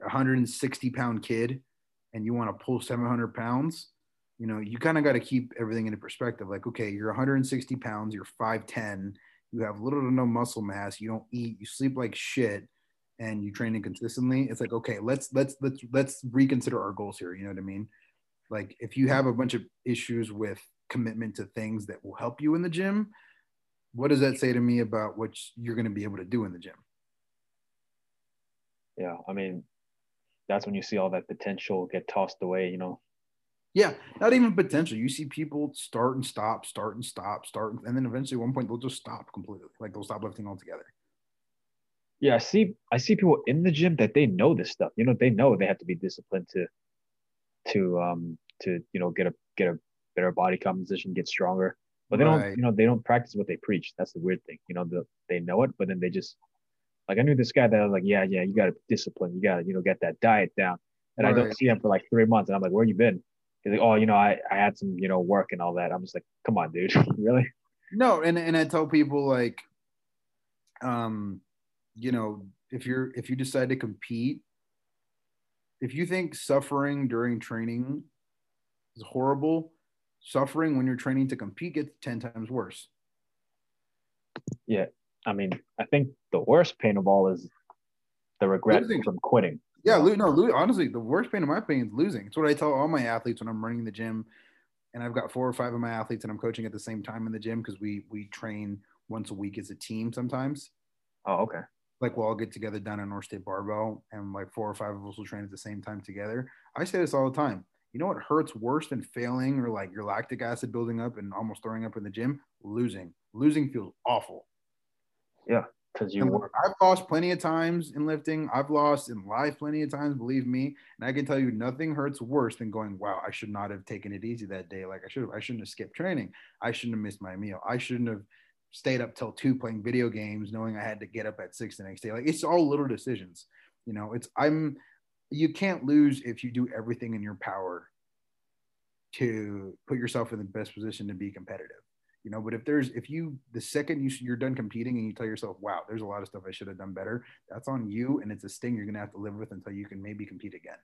a 160 pound kid and you want to pull 700 pounds, you know, you kind of got to keep everything into perspective. Like, okay, you're 160 pounds, you're 5'10, you have little to no muscle mass, you don't eat, you sleep like shit, and you train inconsistently. It's like, okay, let's let's let's let's reconsider our goals here. You know what I mean? Like, if you have a bunch of issues with commitment to things that will help you in the gym, what does that say to me about what you're going to be able to do in the gym? Yeah, I mean, that's when you see all that potential get tossed away. You know, Yeah, not even potential. You see people start and stop, start and stop, start, and, then eventually at one point they'll just stop completely. Like they'll stop lifting altogether. yeah, I see I see people in the gym that they know this stuff. You know, they know they have to be disciplined to to um to you know get a get a better body composition, get stronger. But they Right. don't, you know, they don't practice what they preach. That's the weird thing. You know, the, they know it, but then they just like I knew this guy that I was like, yeah, yeah, you got to discipline, you got to, you know, get that diet down. And I don't see him for like three months, and I'm like, where you been? He's like, oh, you know, I I had some, you know, work and all that. I'm just like, come on, dude, really? No, and and I tell people like, um, you know, if you're if you decide to compete, if you think suffering during training is horrible, suffering when you're training to compete gets ten times worse. Yeah. I mean, I think the worst pain of all is the regret Losing. from quitting. Yeah, no, honestly, the worst pain in my pain is losing. It's what I tell all my athletes when I'm running the gym, and I've got four or five of my athletes, and I'm coaching at the same time in the gym because we we train once a week as a team sometimes. Oh, okay. like we'll all get together down at North State Barbell and like four or five of us will train at the same time together. I say this all the time. You know what hurts worse than failing or like your lactic acid building up and almost throwing up in the gym? Losing. Losing feels awful. Because you work. I've lost plenty of times in lifting. I've lost in life plenty of times, believe me. And I can tell you nothing hurts worse than going, wow, I should not have taken it easy that day. Like I should have, I shouldn't have skipped training. I shouldn't have missed my meal. I shouldn't have stayed up till two playing video games, knowing I had to get up at six the next day. Like it's all little decisions. You know, it's I'm you can't lose if you do everything in your power to put yourself in the best position to be competitive. You know, but if there's if you the second you you're done competing and you tell yourself, "Wow, there's a lot of stuff I should have done better," that's on you, and it's a sting you're gonna have to live with until you can maybe compete again.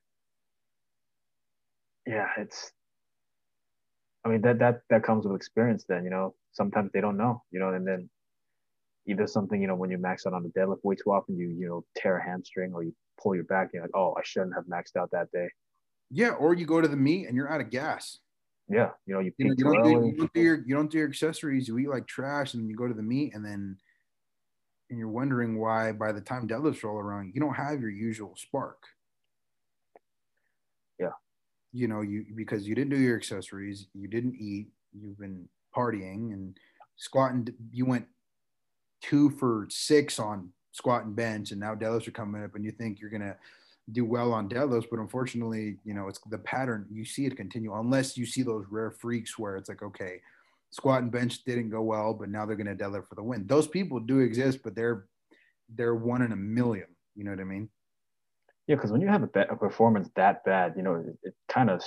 Yeah, it's. I mean that that that comes with experience. Then you know sometimes they don't know. You know, and then either something you know when you max out on the deadlift way too often, you you know tear a hamstring or you pull your back. You're like, oh, I shouldn't have maxed out that day. Yeah, or you go to the meet and you're out of gas. Yeah, you know you You, know, you don't do you don't do your you don't do your accessories. You eat like trash, and you go to the meet, and then and you're wondering why by the time deadlifts roll around, you don't have your usual spark. Yeah. You know, you because you didn't do your accessories, you didn't eat, you've been partying and squatting. You went two for six on squat and bench, and now deadlifts are coming up, and you think you're gonna do well on deadlifts, but unfortunately, you know, it's the pattern. You see it continue unless you see those rare freaks where it's like, okay, squat and bench didn't go well, but now they're going to deadlift for the win. Those people do exist, but they're they're one in a million. You know what I mean? Yeah, because when you have a, ba- a performance that bad, you know it, it kind of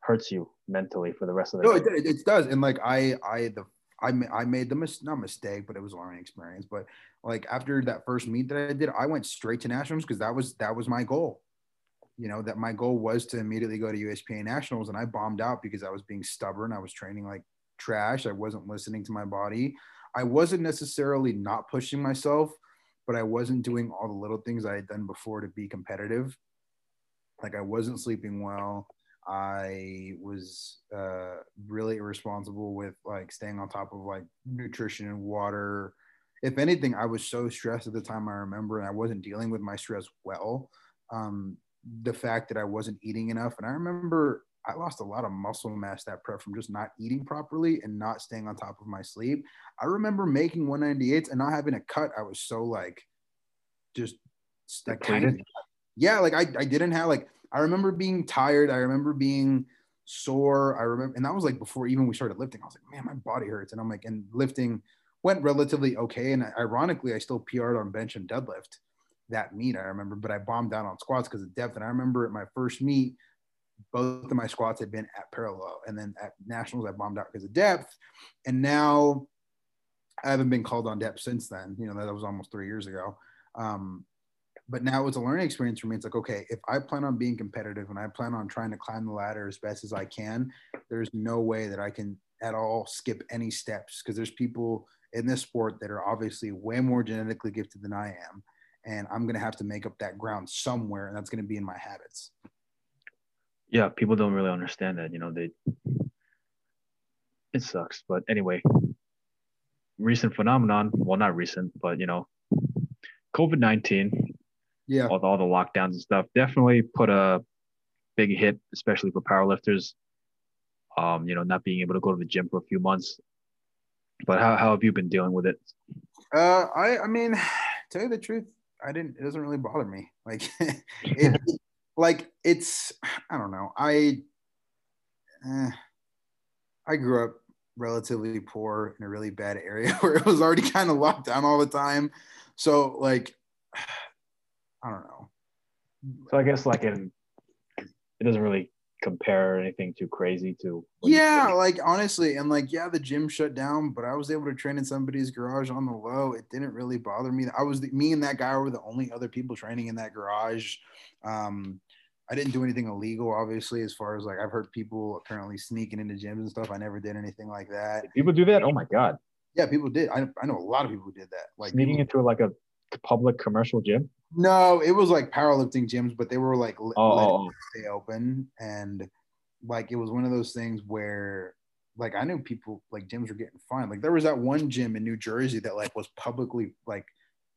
hurts you mentally for the rest of the. No, it, it does. And like I I the I I made the mis- not mistake, but it was a learning experience. But like after that first meet that I did, I went straight to nationals because that was that was my goal. You know that my goal was to immediately go to USPA nationals, and I bombed out because I was being stubborn. I was training like trash. I wasn't listening to my body. I wasn't necessarily not pushing myself, but I wasn't doing all the little things I had done before to be competitive. Like I wasn't sleeping well. I was uh, really irresponsible with like staying on top of like nutrition and water. If anything, I was so stressed at the time I remember, and I wasn't dealing with my stress well. Um, the fact that I wasn't eating enough, and I remember I lost a lot of muscle mass that prep from just not eating properly and not staying on top of my sleep. I remember making 198s and not having a cut. I was so like, just like kind of, yeah, like I, I didn't have like I remember being tired. I remember being sore. I remember, and that was like before even we started lifting. I was like, man, my body hurts. And I'm like, and lifting went relatively okay. And ironically, I still PR'd on bench and deadlift that meet. I remember, but I bombed out on squats because of depth. And I remember at my first meet, both of my squats had been at parallel, and then at nationals I bombed out because of depth, and now I haven't been called on depth since then. You know that was almost three years ago. Um, but now it's a learning experience for me. It's like, okay, if I plan on being competitive and I plan on trying to climb the ladder as best as I can, there's no way that I can at all skip any steps because there's people in this sport that are obviously way more genetically gifted than I am. And I'm going to have to make up that ground somewhere, and that's going to be in my habits. Yeah, people don't really understand that. You know, they, it sucks. But anyway, recent phenomenon, well, not recent, but, you know, COVID 19, yeah, all, all the lockdowns and stuff definitely put a big hit, especially for powerlifters. Um, you know, not being able to go to the gym for a few months but how, how have you been dealing with it? Uh, I I mean, tell you the truth, I didn't. It doesn't really bother me. Like, it, like it's I don't know. I eh, I grew up relatively poor in a really bad area where it was already kind of locked down all the time. So like, I don't know. So I guess like in, it doesn't really compare anything too crazy to yeah like honestly and like yeah the gym shut down but i was able to train in somebody's garage on the low. It didn't really bother me. I was the, me and that guy were the only other people training in that garage. Um i didn't do anything illegal obviously as far as like i've heard people apparently sneaking into gyms and stuff. I never did anything like that. People do that? Oh my god. Yeah people did. I, I know a lot of people who did that. Like sneaking people, into like a public commercial gym no, it was like powerlifting gyms, but they were like oh, oh, oh. stay open, and like it was one of those things where like I knew people like gyms were getting fined. Like there was that one gym in New Jersey that like was publicly like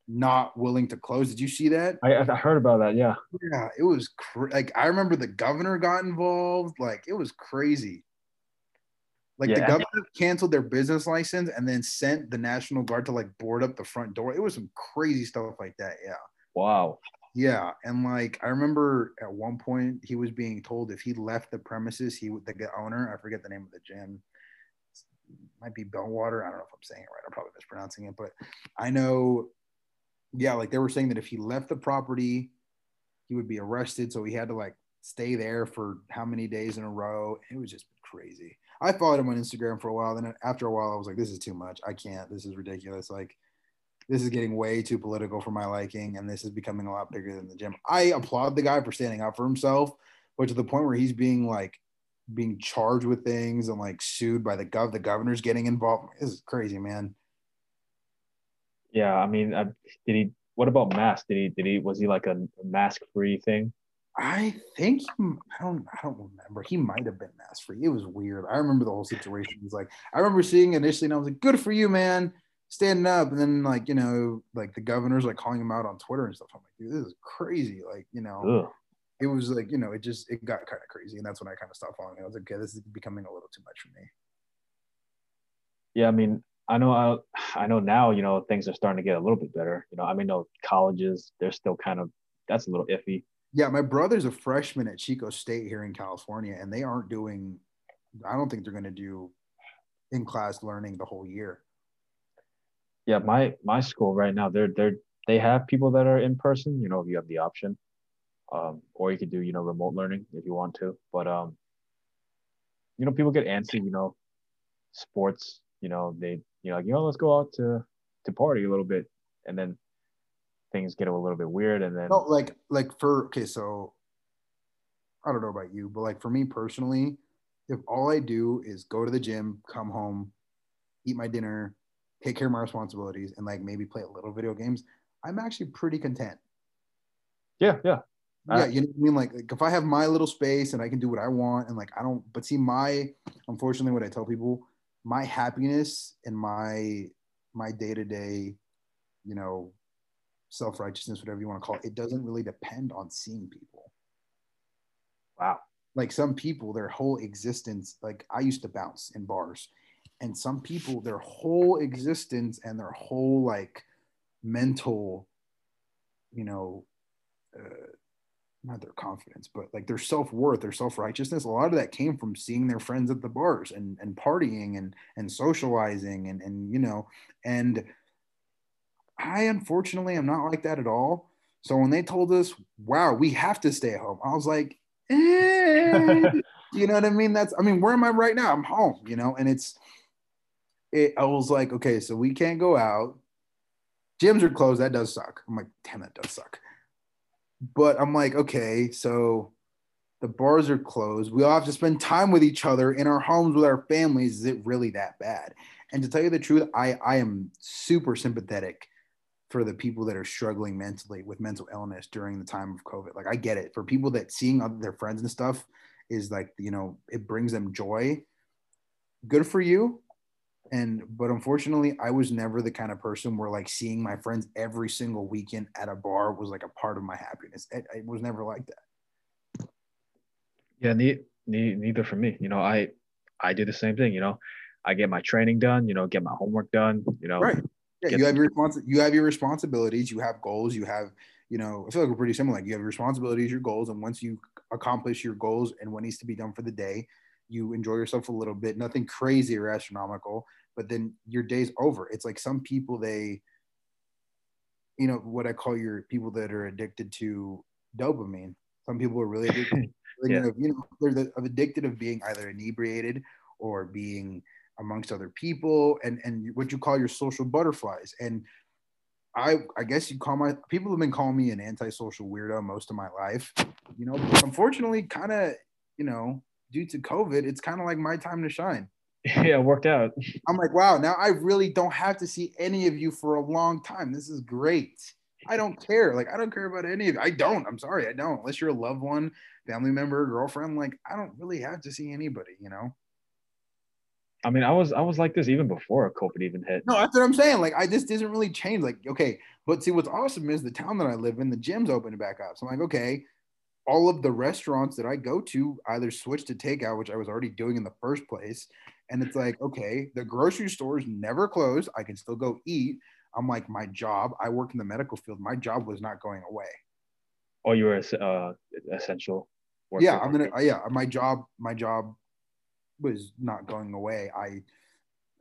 not willing to close. Did you see that? I, I heard about that. Yeah. Yeah, it was cr- like I remember the governor got involved. Like it was crazy. Like yeah. the governor canceled their business license and then sent the National Guard to like board up the front door. It was some crazy stuff like that. Yeah. Wow. Yeah, and like I remember at one point he was being told if he left the premises, he would the owner, I forget the name of the gym, might be Bellwater. I don't know if I'm saying it right. I'm probably mispronouncing it, but I know, yeah, like they were saying that if he left the property, he would be arrested. So he had to like stay there for how many days in a row. It was just crazy. I followed him on Instagram for a while. Then after a while, I was like, this is too much. I can't. This is ridiculous. Like this is getting way too political for my liking and this is becoming a lot bigger than the gym. I applaud the guy for standing up for himself, but to the point where he's being like being charged with things and like sued by the gov the governor's getting involved. This is crazy, man. Yeah, I mean, uh, did he what about mask? Did he did he was he like a mask free thing? I think I don't I don't remember. He might have been mask free. It was weird. I remember the whole situation. It was like I remember seeing initially and I was like, good for you, man standing up and then like you know like the governor's like calling him out on twitter and stuff. I'm like dude this is crazy. Like you know Ugh. it was like you know it just it got kind of crazy and that's when i kind of stopped following i was like okay this is becoming a little too much for me. Yeah i mean i know I, I know now you know things are starting to get a little bit better. You know i mean no colleges they're still kind of that's a little iffy. Yeah my brother's a freshman at chico state here in california and they aren't doing i don't think they're going to do in class learning the whole year yeah, my my school right now, they're they're they have people that are in person. You know, if you have the option, um, or you could do you know remote learning if you want to. But um, you know, people get antsy. You know, sports. You know, they you know, like, you know, let's go out to to party a little bit, and then things get a little bit weird, and then no, like like for okay, so I don't know about you, but like for me personally, if all I do is go to the gym, come home, eat my dinner, take care of my responsibilities, and like maybe play a little video games, I'm actually pretty content. Yeah, yeah. Yeah, you know what I mean? Like, like if I have my little space and I can do what I want, and like I don't, but see, my unfortunately, what I tell people, my happiness and my my day to day, you know, self righteousness, whatever you want to call it, it doesn't really depend on seeing people. Wow. Like some people, their whole existence, like I used to bounce in bars, and some people their whole existence and their whole like mental you know uh, not their confidence but like their self-worth their self-righteousness a lot of that came from seeing their friends at the bars and and partying and and socializing and and you know and i unfortunately am not like that at all so when they told us wow we have to stay home i was like eh, you know what I mean? That's I mean, where am I right now? I'm home, you know, and it's it, I was like, okay, so we can't go out. Gyms are closed. That does suck. I'm like, damn, that does suck. But I'm like, okay, so the bars are closed. We all have to spend time with each other in our homes with our families. Is it really that bad? And to tell you the truth, I, I am super sympathetic for the people that are struggling mentally with mental illness during the time of COVID. Like I get it. For people that seeing other, their friends and stuff is like, you know, it brings them joy. Good for you. And but unfortunately, I was never the kind of person where like seeing my friends every single weekend at a bar was like a part of my happiness. It, it was never like that. Yeah, ne- ne- neither for me. You know, I I do the same thing. You know, I get my training done. You know, get my homework done. You know, right yeah, you have your respons- you have your responsibilities, you have goals, you have, you know, I feel like we're pretty similar. Like you have your responsibilities, your goals, and once you accomplish your goals and what needs to be done for the day, you enjoy yourself a little bit. Nothing crazy or astronomical, but then your day's over. It's like some people they, you know, what I call your people that are addicted to dopamine. Some people are really addicted. yeah. you know, they're the, addicted of being either inebriated or being amongst other people and and what you call your social butterflies and I, I guess you call my people have been calling me an antisocial weirdo most of my life, you know. unfortunately, kind of, you know, due to COVID, it's kind of like my time to shine. Yeah, it worked out. I'm like, wow, now I really don't have to see any of you for a long time. This is great. I don't care. Like, I don't care about any of you. I don't. I'm sorry, I don't. Unless you're a loved one, family member, girlfriend. Like, I don't really have to see anybody, you know. I mean, I was I was like this even before COVID even hit. No, that's what I'm saying. Like, I just didn't really change. Like, okay, but see, what's awesome is the town that I live in, the gym's opening back up. So I'm like, okay, all of the restaurants that I go to either switch to takeout, which I was already doing in the first place, and it's like, okay, the grocery stores never closed. I can still go eat. I'm like, my job. I work in the medical field. My job was not going away. Oh, you were uh, essential. Yeah, I'm gonna. Yeah, my job. My job was not going away. I,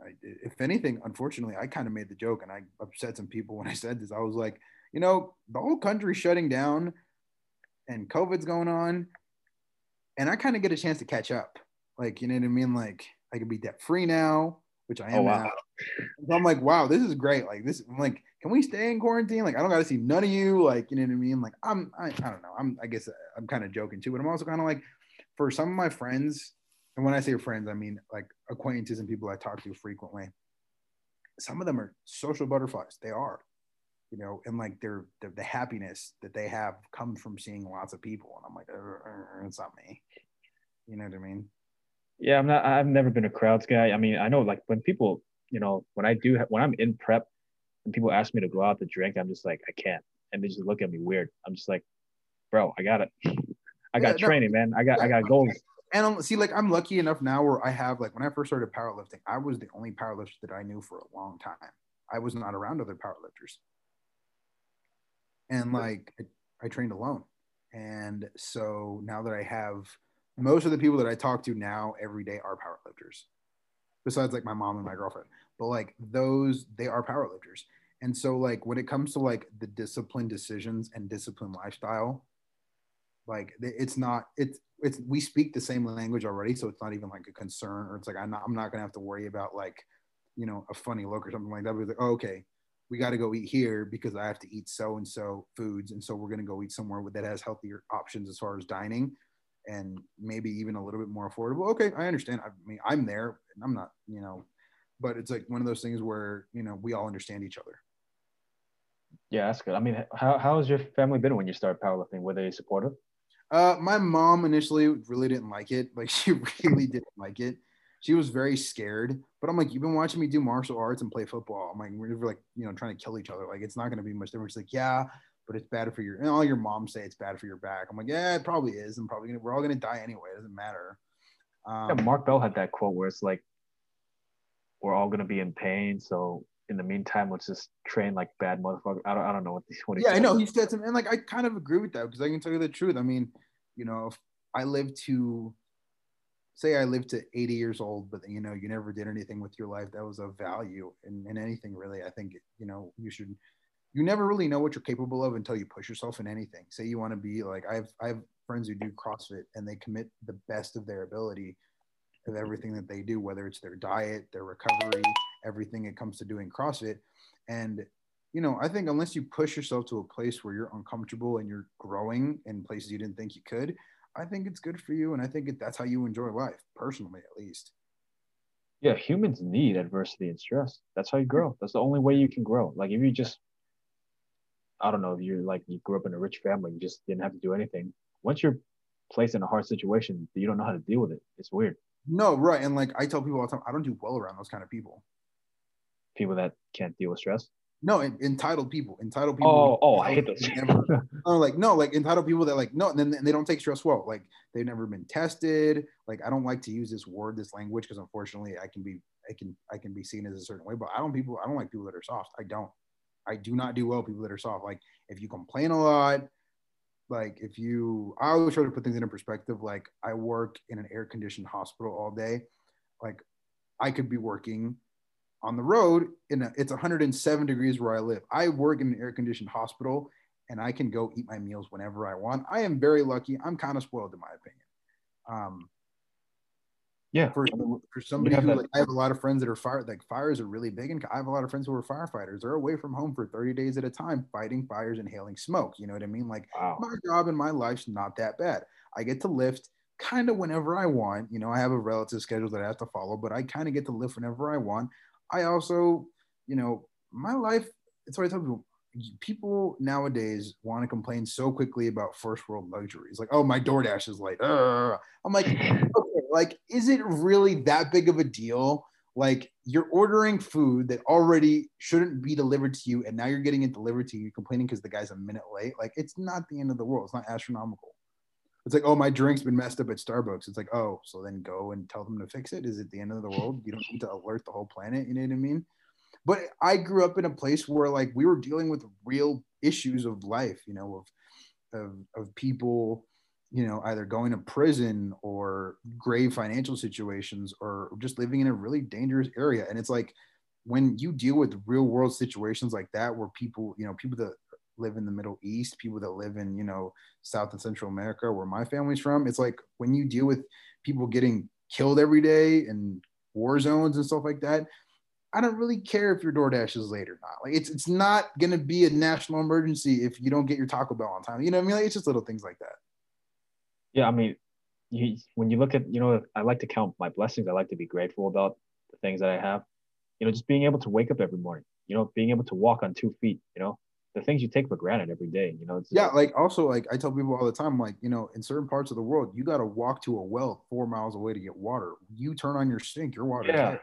I, if anything, unfortunately, I kind of made the joke and I upset some people when I said this. I was like, you know, the whole country's shutting down and COVID's going on. And I kind of get a chance to catch up. Like, you know what I mean? Like, I can be debt free now, which I am oh, wow. now. So I'm like, wow, this is great. Like, this, I'm like, can we stay in quarantine? Like, I don't got to see none of you. Like, you know what I mean? Like, I'm, I, I don't know. I'm, I guess uh, I'm kind of joking too, but I'm also kind of like, for some of my friends and when I say friends, I mean like acquaintances and people I talk to frequently. Some of them are social butterflies. They are, you know, and like their the, the happiness that they have comes from seeing lots of people. And I'm like, it's not me. You know what I mean? Yeah, I'm not. I've never been a crowds guy. I mean, I know like when people, you know, when I do when I'm in prep and people ask me to go out to drink, I'm just like, I can't, and they just look at me weird. I'm just like, bro, I got it. I got yeah, training, no, man. I got I got goals and I'm, see, like I'm lucky enough now where I have like when I first started powerlifting, I was the only powerlifter that I knew for a long time. I was not around other powerlifters, and like I, I trained alone. And so now that I have most of the people that I talk to now every day are powerlifters, besides like my mom and my girlfriend. But like those, they are powerlifters. And so like when it comes to like the discipline decisions and discipline lifestyle, like it's not it's it's we speak the same language already, so it's not even like a concern, or it's like I'm not I'm not gonna have to worry about like, you know, a funny look or something like that. We're like, oh, okay, we got to go eat here because I have to eat so and so foods, and so we're gonna go eat somewhere that has healthier options as far as dining, and maybe even a little bit more affordable. Okay, I understand. I mean, I'm there, and I'm not, you know, but it's like one of those things where you know we all understand each other. Yeah, that's good. I mean, how how has your family been when you started powerlifting? Were they supportive? Uh, my mom initially really didn't like it. Like she really didn't like it. She was very scared. But I'm like, you've been watching me do martial arts and play football. I'm like, we're like, you know, trying to kill each other. Like it's not going to be much different. She's like, yeah, but it's bad for your. And all your moms say it's bad for your back. I'm like, yeah, it probably is. I'm probably gonna. We're all gonna die anyway. It doesn't matter. Um, yeah, Mark Bell had that quote where it's like, we're all gonna be in pain. So in the meantime, let's just train like bad motherfucker. I don't, I don't know what, what yeah, I know he said something, and like I kind of agree with that because I can tell you the truth. I mean, you know, if I live to say I lived to 80 years old, but you know, you never did anything with your life that was of value in, in anything really. I think, you know, you should, you never really know what you're capable of until you push yourself in anything. Say you want to be like I have I have friends who do CrossFit and they commit the best of their ability of everything that they do, whether it's their diet, their recovery, everything it comes to doing CrossFit. And you know, I think unless you push yourself to a place where you're uncomfortable and you're growing in places you didn't think you could, I think it's good for you. And I think it, that's how you enjoy life, personally, at least. Yeah, humans need adversity and stress. That's how you grow. That's the only way you can grow. Like if you just, I don't know, if you're like you grew up in a rich family, you just didn't have to do anything. Once you're placed in a hard situation, you don't know how to deal with it. It's weird. No, right. And like I tell people all the time, I don't do well around those kind of people. People that can't deal with stress. No, entitled people. Entitled people. Oh, oh, I hate those. Never, oh, like no, like entitled people that like no, and then they don't take stress well. Like they've never been tested. Like I don't like to use this word, this language, because unfortunately, I can be, I can, I can be seen as a certain way. But I don't people, I don't like people that are soft. I don't. I do not do well people that are soft. Like if you complain a lot, like if you, I always try to put things in perspective. Like I work in an air conditioned hospital all day. Like I could be working on the road in a, it's 107 degrees where I live. I work in an air conditioned hospital and I can go eat my meals whenever I want. I am very lucky. I'm kind of spoiled in my opinion. Um, yeah. For, for somebody who like, I have a lot of friends that are fire, like fires are really big. And I have a lot of friends who are firefighters. They're away from home for 30 days at a time, fighting fires, inhaling smoke. You know what I mean? Like wow. my job and my life's not that bad. I get to lift kind of whenever I want. You know, I have a relative schedule that I have to follow, but I kind of get to lift whenever I want. I also, you know, my life, it's what I tell people. People nowadays want to complain so quickly about first world luxuries. Like, oh, my DoorDash is late. I'm like, okay, like, is it really that big of a deal? Like, you're ordering food that already shouldn't be delivered to you, and now you're getting it delivered to you. You're complaining because the guy's a minute late. Like, it's not the end of the world. It's not astronomical. It's like, oh, my drink's been messed up at Starbucks. It's like, oh, so then go and tell them to fix it. Is it the end of the world? You don't need to alert the whole planet. You know what I mean? But I grew up in a place where like we were dealing with real issues of life, you know, of of, of people, you know, either going to prison or grave financial situations or just living in a really dangerous area. And it's like when you deal with real world situations like that, where people, you know, people that live in the Middle East, people that live in, you know, South and Central America, where my family's from, it's like when you deal with people getting killed every day and war zones and stuff like that, I don't really care if your DoorDash is late or not. Like it's it's not gonna be a national emergency if you don't get your Taco Bell on time. You know what I mean? Like it's just little things like that. Yeah, I mean, you, when you look at, you know, I like to count my blessings. I like to be grateful about the things that I have. You know, just being able to wake up every morning. You know, being able to walk on two feet. You know, the things you take for granted every day. You know, yeah, like also like I tell people all the time, like you know, in certain parts of the world, you got to walk to a well four miles away to get water. You turn on your sink, your water. Yeah.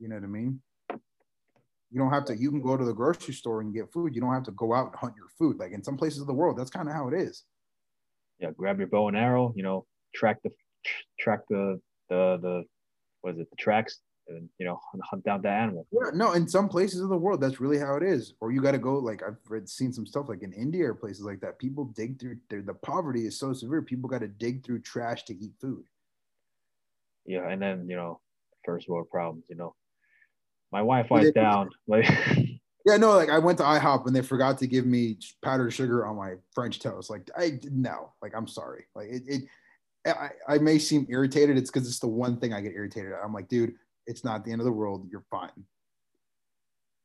You know what I mean? You don't have to. You can go to the grocery store and get food. You don't have to go out and hunt your food. Like in some places of the world, that's kind of how it is. Yeah, grab your bow and arrow. You know, track the track the the the what is it? The tracks and you know hunt down that animal. Yeah, no, in some places of the world, that's really how it is. Or you got to go like I've read, seen some stuff like in India or places like that. People dig through. The poverty is so severe. People got to dig through trash to eat food. Yeah, and then you know, first world problems. You know, my Wi-Fi's down. Like. Yeah, no, like I went to IHOP and they forgot to give me powdered sugar on my French toast. Like I no, like I'm sorry. Like it, it I, I may seem irritated. It's because it's the one thing I get irritated at. I'm like, dude, it's not the end of the world. You're fine.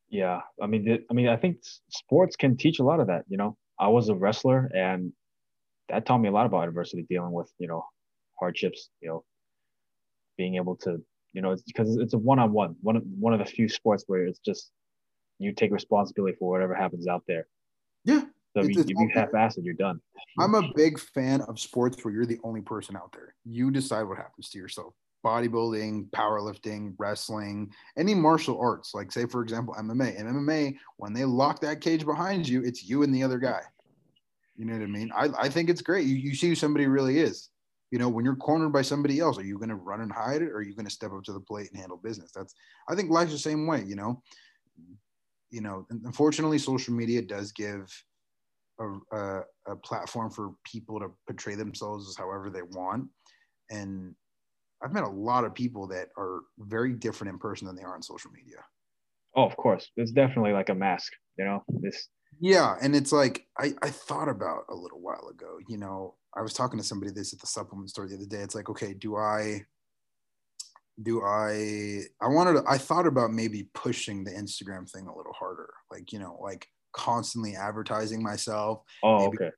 Yeah, I mean, I mean, I think sports can teach a lot of that. You know, I was a wrestler, and that taught me a lot about adversity, dealing with you know hardships. You know, being able to you know, it's because it's a one-on-one, one of one of the few sports where it's just you take responsibility for whatever happens out there. Yeah. So if you, if you half-assed, you're done. I'm a big fan of sports where you're the only person out there. You decide what happens to yourself bodybuilding, powerlifting, wrestling, any martial arts, like say for example MMA. And MMA, when they lock that cage behind you, it's you and the other guy. You know what I mean? I, I think it's great. You, you see who somebody really is. You know, when you're cornered by somebody else, are you going to run and hide it, or are you going to step up to the plate and handle business? That's I think life's the same way. You know, you know. Unfortunately, social media does give a, a, a platform for people to portray themselves as however they want, and I've met a lot of people that are very different in person than they are on social media. Oh, of course. It's definitely like a mask. You know, this. Yeah, and it's like I I thought about a little while ago. You know, I was talking to somebody this at the supplement store the other day. It's like, okay, do I do I I wanted to, I thought about maybe pushing the Instagram thing a little harder. Like, you know, like constantly advertising myself. Oh, okay.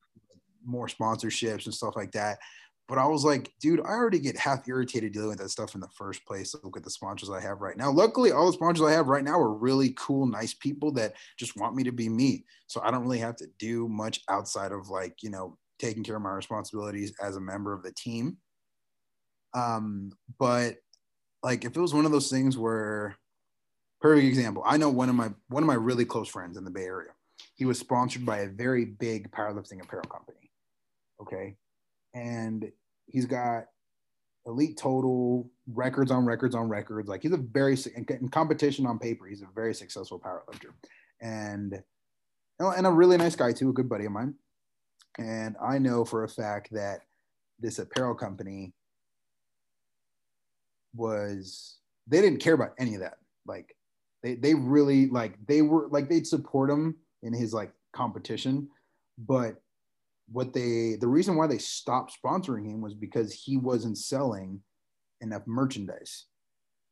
More sponsorships and stuff like that. But I was like, dude, I already get half irritated dealing with that stuff in the first place. Look at the sponsors I have right now. Luckily, all the sponsors I have right now are really cool, nice people that just want me to be me. So I don't really have to do much outside of like, you know, taking care of my responsibilities as a member of the team. Um, but like if it was one of those things where perfect example, I know one of my one of my really close friends in the Bay Area. He was sponsored by a very big powerlifting apparel company. Okay. And he's got elite total records on records on records. Like he's a very in competition on paper, he's a very successful powerlifter, and and a really nice guy too, a good buddy of mine. And I know for a fact that this apparel company was they didn't care about any of that. Like they they really like they were like they'd support him in his like competition, but what they the reason why they stopped sponsoring him was because he wasn't selling enough merchandise.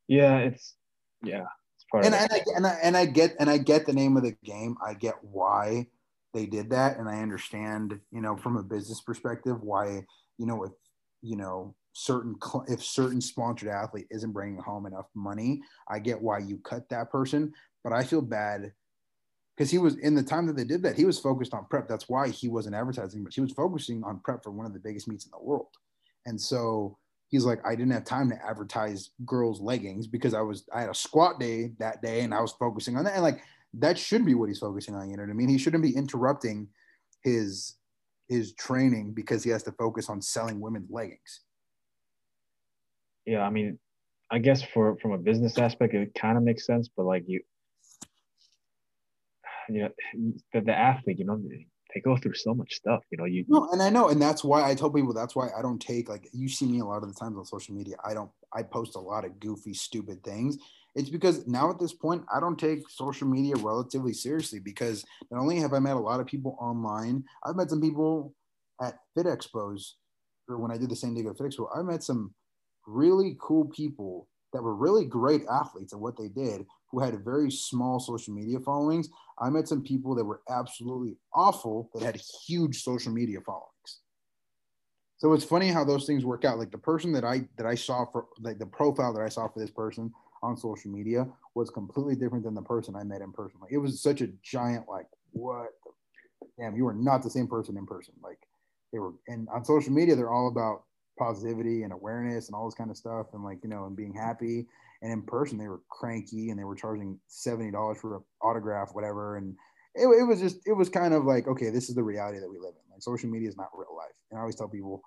Yeah, it's yeah, it's part and, and I, and I and I get and I get the name of the game. I get why they did that, and I understand, you know, from a business perspective, why you know if you know certain if certain sponsored athlete isn't bringing home enough money, I get why you cut that person, but I feel bad because he was in the time that they did that, he was focused on prep. That's why he wasn't advertising, but he was focusing on prep for one of the biggest meets in the world. And so he's like, I didn't have time to advertise girls' leggings because I was I had a squat day that day and I was focusing on that. And like that should be what he's focusing on. You know what I mean? He shouldn't be interrupting his his training because he has to focus on selling women's leggings yeah, I mean, I guess for from a business aspect, it kind of makes sense, but like you, you know, the, the athlete, you know, they go through so much stuff, you know. You no, and I know, and that's why I tell people that's why I don't take like you see me a lot of the times on social media. I don't, I post a lot of goofy, stupid things. It's because now at this point, I don't take social media relatively seriously because not only have I met a lot of people online, I've met some people at Fit Expos, or when I did the San Diego Fit Expo, I met some really cool people that were really great athletes at what they did who had very small social media followings. I met some people that were absolutely awful that had huge social media followings. So it's funny how those things work out. Like the person that I that I saw for like the profile that I saw for this person on social media was completely different than the person I met in person. Like it was such a giant like what damn you are not the same person in person. Like they were and on social media they're all about positivity and awareness and all this kind of stuff and like you know and being happy and in person they were cranky and they were charging $70 for an autograph whatever. And it, it was just it was kind of like okay this is the reality that we live in. Like social media is not real life. And i always tell people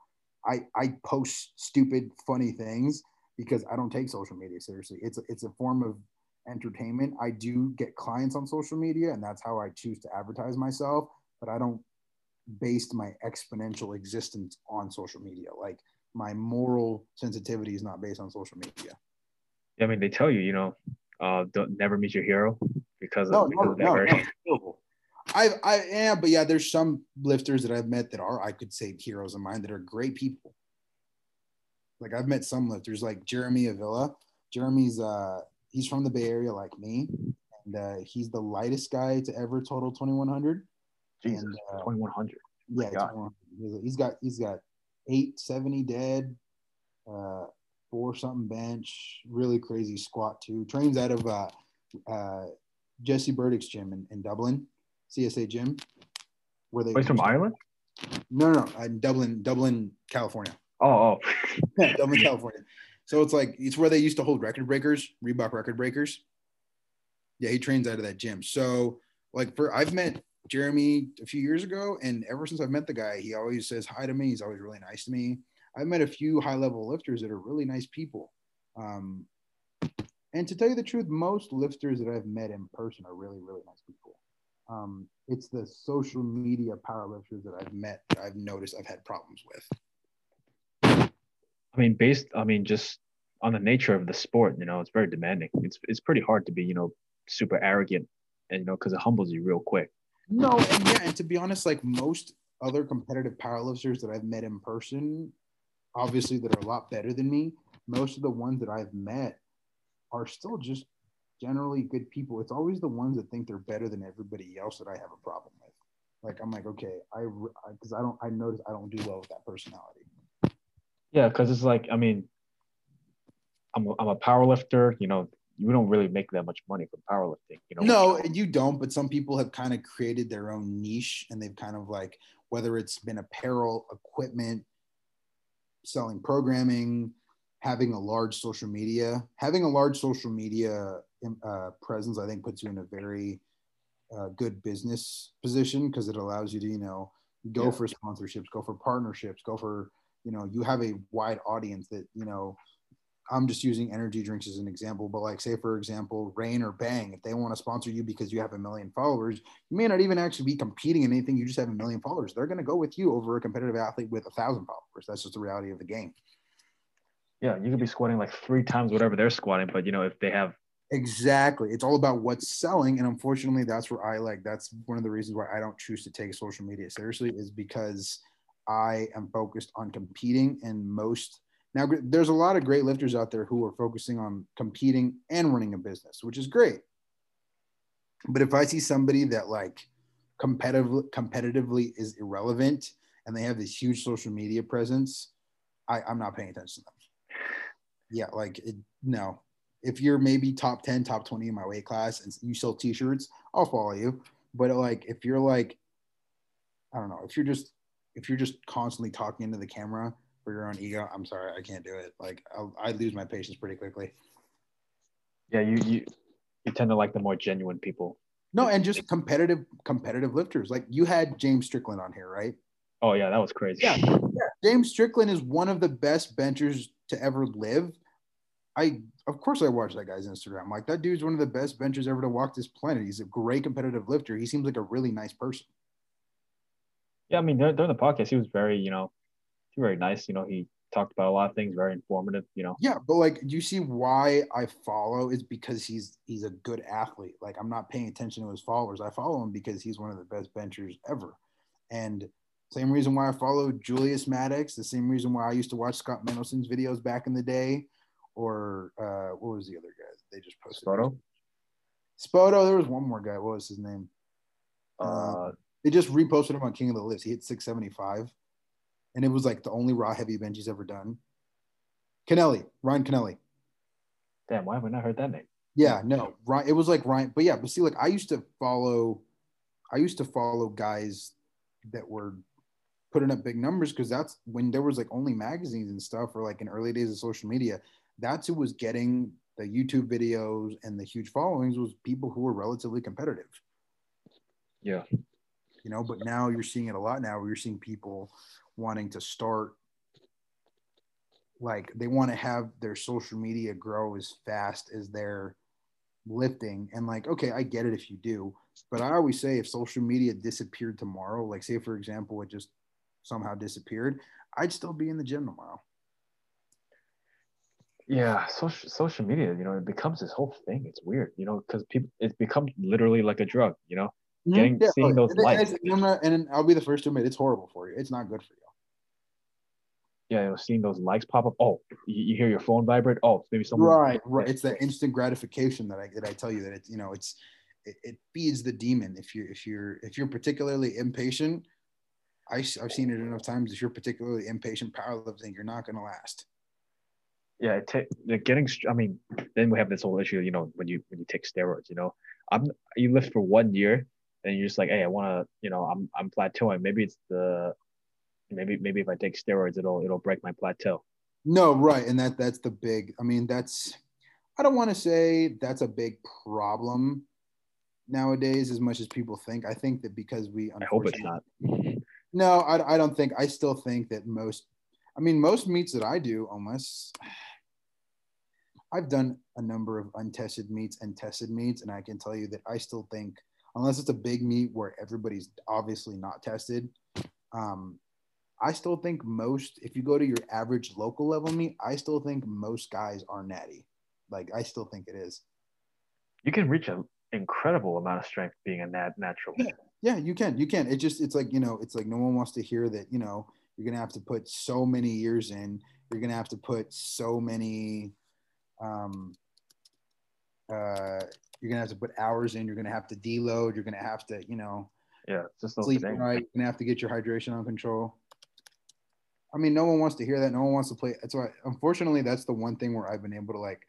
i i post stupid funny things because i don't take social media seriously. It's a, it's a form of entertainment. I do get clients on social media and that's how i choose to advertise myself but i don't base my exponential existence on social media. Like my moral sensitivity is not based on social media. I mean, they tell you, you know, uh, don't never meet your hero because of, because no, of that no, no. I, I yeah, but yeah, there's some lifters that I've met that are, I could say, heroes of mine that are great people. Like I've met some lifters, like Jeremy Avila. Jeremy's, uh, he's from the Bay Area, like me, and uh, he's the lightest guy to ever total 2100. Jesus, and, uh, 2100. Yeah, 2100. he's got he's got 870 dead, uh, four something bench, really crazy squat too. Trains out of uh, uh, Jesse Burdick's gym in, in Dublin, CSA gym. Where they? He's from Ireland. No, no, no, in Dublin, Dublin, California. Oh, oh. Dublin, California. So it's like it's where they used to hold record breakers, Reebok record breakers. Yeah, he trains out of that gym. So like for I've met Jeremy a few years ago, and ever since I've met the guy, he always says hi to me. He's always really nice to me. I've met a few high level lifters that are really nice people. Um, and to tell you the truth, most lifters that I've met in person are really, really nice people. Um, it's the social media powerlifters that I've met that I've noticed I've had problems with. I mean, based, I mean, just on the nature of the sport, you know, it's very demanding. It's it's pretty hard to be, you know, super arrogant and you know because it humbles you real quick. No, and yeah, and to be honest, like most other competitive powerlifters that I've met in person, obviously that are a lot better than me, most of the ones that I've met are still just generally good people. It's always the ones that think they're better than everybody else that I have a problem with. Like I'm like, okay, I because I, I don't I notice I don't do well with that personality. Yeah, because it's like I mean, I'm a, I'm a power lifter. You know, you don't really make that much money from powerlifting. You know. No, you don't. But some people have kind of created their own niche, and they've kind of like whether it's been apparel, equipment, selling programming, having a large social media, having a large social media uh, presence, I think puts you in a very uh, good business position because it allows you to, you know, go yeah. for sponsorships, go for partnerships, go for, you know, you have a wide audience that, you know, I'm just using energy drinks as an example, but like say for example, Rain or Bang, if they want to sponsor you because you have a million followers, you may not even actually be competing in anything. You just have a million followers. They're going to go with you over a competitive athlete with a thousand followers. That's just the reality of the game. Yeah, you could be squatting like three times whatever they're squatting, but you know if they have exactly, it's all about what's selling, and unfortunately, that's where I like. That's one of the reasons why I don't choose to take social media seriously is because I am focused on competing, and most now, there's a lot of great lifters out there who are focusing on competing and running a business, which is great. But if I see somebody that like competitively competitively is irrelevant and they have this huge social media presence, I, I'm not paying attention to them. Yeah, like it, no. If you're maybe top 10, top 20 in my weight class and you sell t-shirts, I'll follow you. But like if you're like, I don't know, if you're just if you're just constantly talking into the camera for your own ego, I'm sorry, I can't do it. Like I'll, lose my patience pretty quickly. Yeah, you you you tend to like the more genuine people. No, and just competitive competitive lifters. Like you had James Strickland on here, right? Oh yeah, that was crazy. Yeah, yeah. James Strickland is one of the best benchers to ever live. I of course I watch that guy's Instagram. Like that dude's one of the best benchers ever to walk this planet. He's a great competitive lifter. He seems like a really nice person. Yeah, I mean during the podcast, he was very, you know, very nice. You know, he talked about a lot of things, very informative. You know. Yeah, but like, do you see why I follow? Is because he's he's a good athlete. Like, I'm not paying attention to his followers. I follow him because he's one of the best benchers ever, and same reason why I follow Julius Maddox. The same reason why I used to watch Scott Mendelson's videos back in the day, or uh, what was the other guy they just posted? Spoto. Spoto. There was one more guy. What was his name? Uh, uh, they just reposted him on King of the List. He hit 675 and it was like the only raw heavy bench he's ever done. Kennelly, Ryan Kennelly. Damn, why have we not heard that name? Yeah, no, Ryan. It was like Ryan, but yeah, but see, like I used to follow, I used to follow guys that were putting up big numbers because that's when there was like only magazines and stuff, or like in early days of social media. That's who was getting the YouTube videos and the huge followings was people who were relatively competitive. Yeah. You know, but now you're seeing it a lot now where you're seeing people wanting to start like they want to have their social media grow as fast as they're lifting. And like okay i get it if you do but i always say if social media disappeared tomorrow like say for example it just somehow disappeared i'd still be in the gym tomorrow. Yeah social social media you know it becomes this whole thing. It's weird you know because people it becomes literally like a drug you know? Mm-hmm. getting yeah, seeing those likes and, and i'll be the first to admit it's horrible for you. It's not good for you yeah, you know, seeing those likes pop up. Oh, you, hear your phone vibrate. Oh, maybe someone. Right, right. It's that instant gratification that I that I tell you that it's you know it's it, it feeds the demon. If you're if you're if you're particularly impatient, I, I've seen it enough times. If you're particularly impatient powerlifting, you're not going to last. Yeah, it t- getting. I mean, then we have this whole issue. You know, when you when you take steroids, you know, I'm you lift for one year, and you're just like, hey, I want to, you know, I'm I'm plateauing. Maybe it's the maybe maybe if I take steroids, it'll it'll break my plateau. No, right, and that that's the big. I mean, that's I don't want to say that's a big problem nowadays as much as people think. I think that because we I hope it's not. No, I, I don't think. I still think that most. I mean, most meets that I do, unless I've done a number of untested meats and tested meats, and I can tell you that I still think, unless it's a big meet where everybody's obviously not tested, um, I still think most, if you go to your average local level meet, I still think most guys are natty. Like I still think it is. You can reach an incredible amount of strength being a nat- natural. Yeah. yeah, you can. You can. It just it's like, you know, it's like no one wants to hear that, you know, you're gonna have to put so many years in, you're gonna have to put so many um uh you're gonna have to put hours in, you're gonna have to deload, you're gonna have to, you know, Yeah, it's just sleep right, you're gonna have to get your hydration on control. I mean, no one wants to hear that. No one wants to play. That's why, unfortunately, that's the one thing where I've been able to like,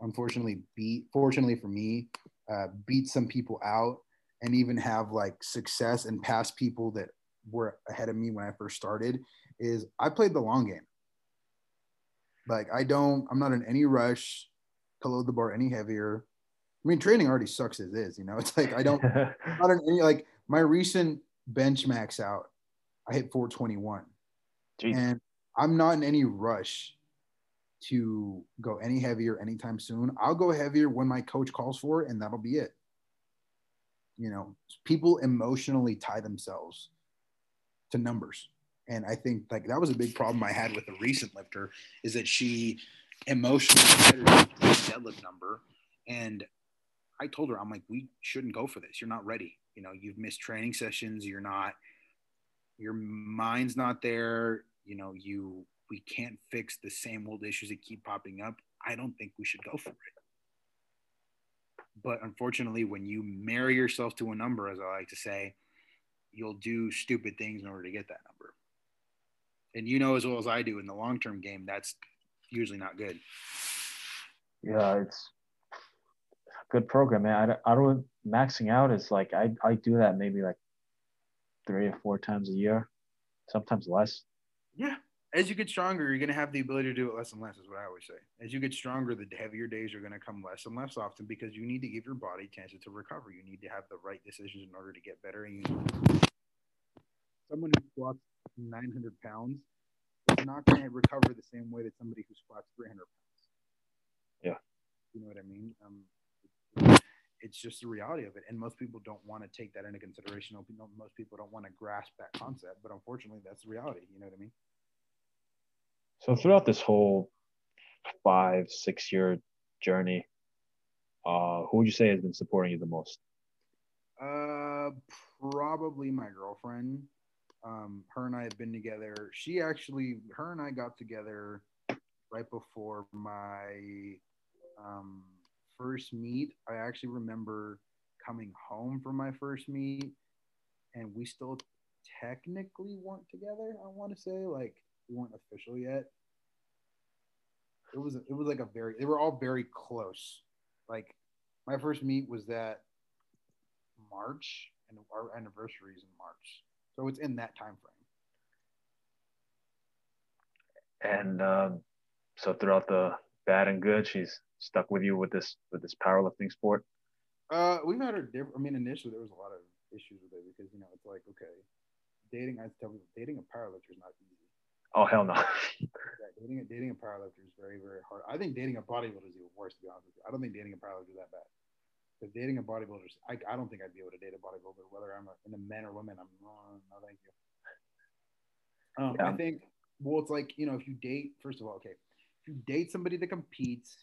unfortunately, beat. Fortunately for me, uh, beat some people out and even have like success and pass people that were ahead of me when I first started. Is I played the long game. Like I don't. I'm not in any rush to load the bar any heavier. I mean, training already sucks as is. You know, it's like I don't. not in any like my recent bench max out. I hit 421. Jeez. And I'm not in any rush to go any heavier anytime soon. I'll go heavier when my coach calls for it, and that'll be it. You know, people emotionally tie themselves to numbers. And I think like that was a big problem I had with a recent lifter is that she emotionally tied deadlift number. And I told her, I'm like, we shouldn't go for this. You're not ready. You know, you've missed training sessions. You're not, your mind's not there you know, you we can't fix the same old issues that keep popping up. I don't think we should go for it. But unfortunately, when you marry yourself to a number, as I like to say, you'll do stupid things in order to get that number. And you know as well as I do in the long term game, that's usually not good. Yeah, it's a good program, man. I, I don't maxing out is like I I do that maybe like three or four times a year, sometimes less. As you get stronger, you're going to have the ability to do it less and less, is what I always say. As you get stronger, the heavier days are going to come less and less often because you need to give your body chances to recover. You need to have the right decisions in order to get better. And you someone who squats 900 pounds is not going to recover the same way that somebody who squats 300 pounds. Yeah. You know what I mean? Um, it's just the reality of it. And most people don't want to take that into consideration. Most people don't want to grasp that concept, but unfortunately, that's the reality. You know what I mean? So throughout this whole five, six year journey, uh, who would you say has been supporting you the most? Uh, probably my girlfriend. Um, her and I have been together. She actually, her and I got together right before my um, first meet. I actually remember coming home from my first meet, and we still technically weren't together. I want to say like we weren't official yet. It was it was like a very they were all very close. Like my first meet was that March, and our anniversary is in March, so it's in that time frame. And um, so throughout the bad and good, she's stuck with you with this with this powerlifting sport. Uh, we've had her different. I mean, initially there was a lot of issues with it because you know it's like okay, dating. I tell people dating a powerlifter is not easy. Oh hell no. yeah, dating a dating a powerlifter is very very hard. I think dating a bodybuilder is even worse. To be honest with you, I don't think dating a powerlifter is that bad. Because dating a bodybuilder, I, I don't think I'd be able to date a bodybuilder, whether I'm a, in a men or women. I'm oh, no, thank you. Um, yeah. I think well, it's like you know, if you date, first of all, okay, if you date somebody that competes,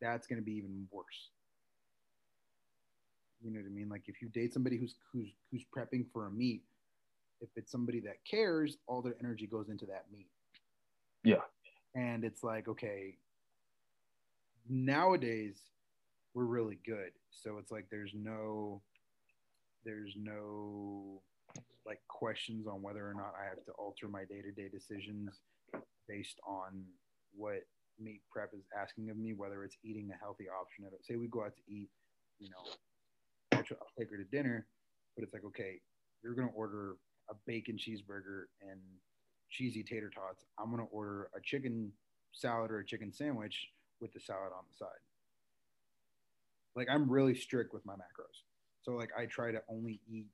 that's going to be even worse. You know what I mean? Like if you date somebody who's who's who's prepping for a meet, if it's somebody that cares, all their energy goes into that meet. Yeah. And it's like, okay, nowadays we're really good. So it's like there's no there's no like questions on whether or not I have to alter my day-to-day decisions based on what meet prep is asking of me, whether it's eating a healthy option. Say we go out to eat, you know, I'll take her to dinner, but it's like, okay, you're going to order a bacon cheeseburger and cheesy tater tots, I'm gonna order a chicken salad or a chicken sandwich with the salad on the side. Like I'm really strict with my macros. So like I try to only eat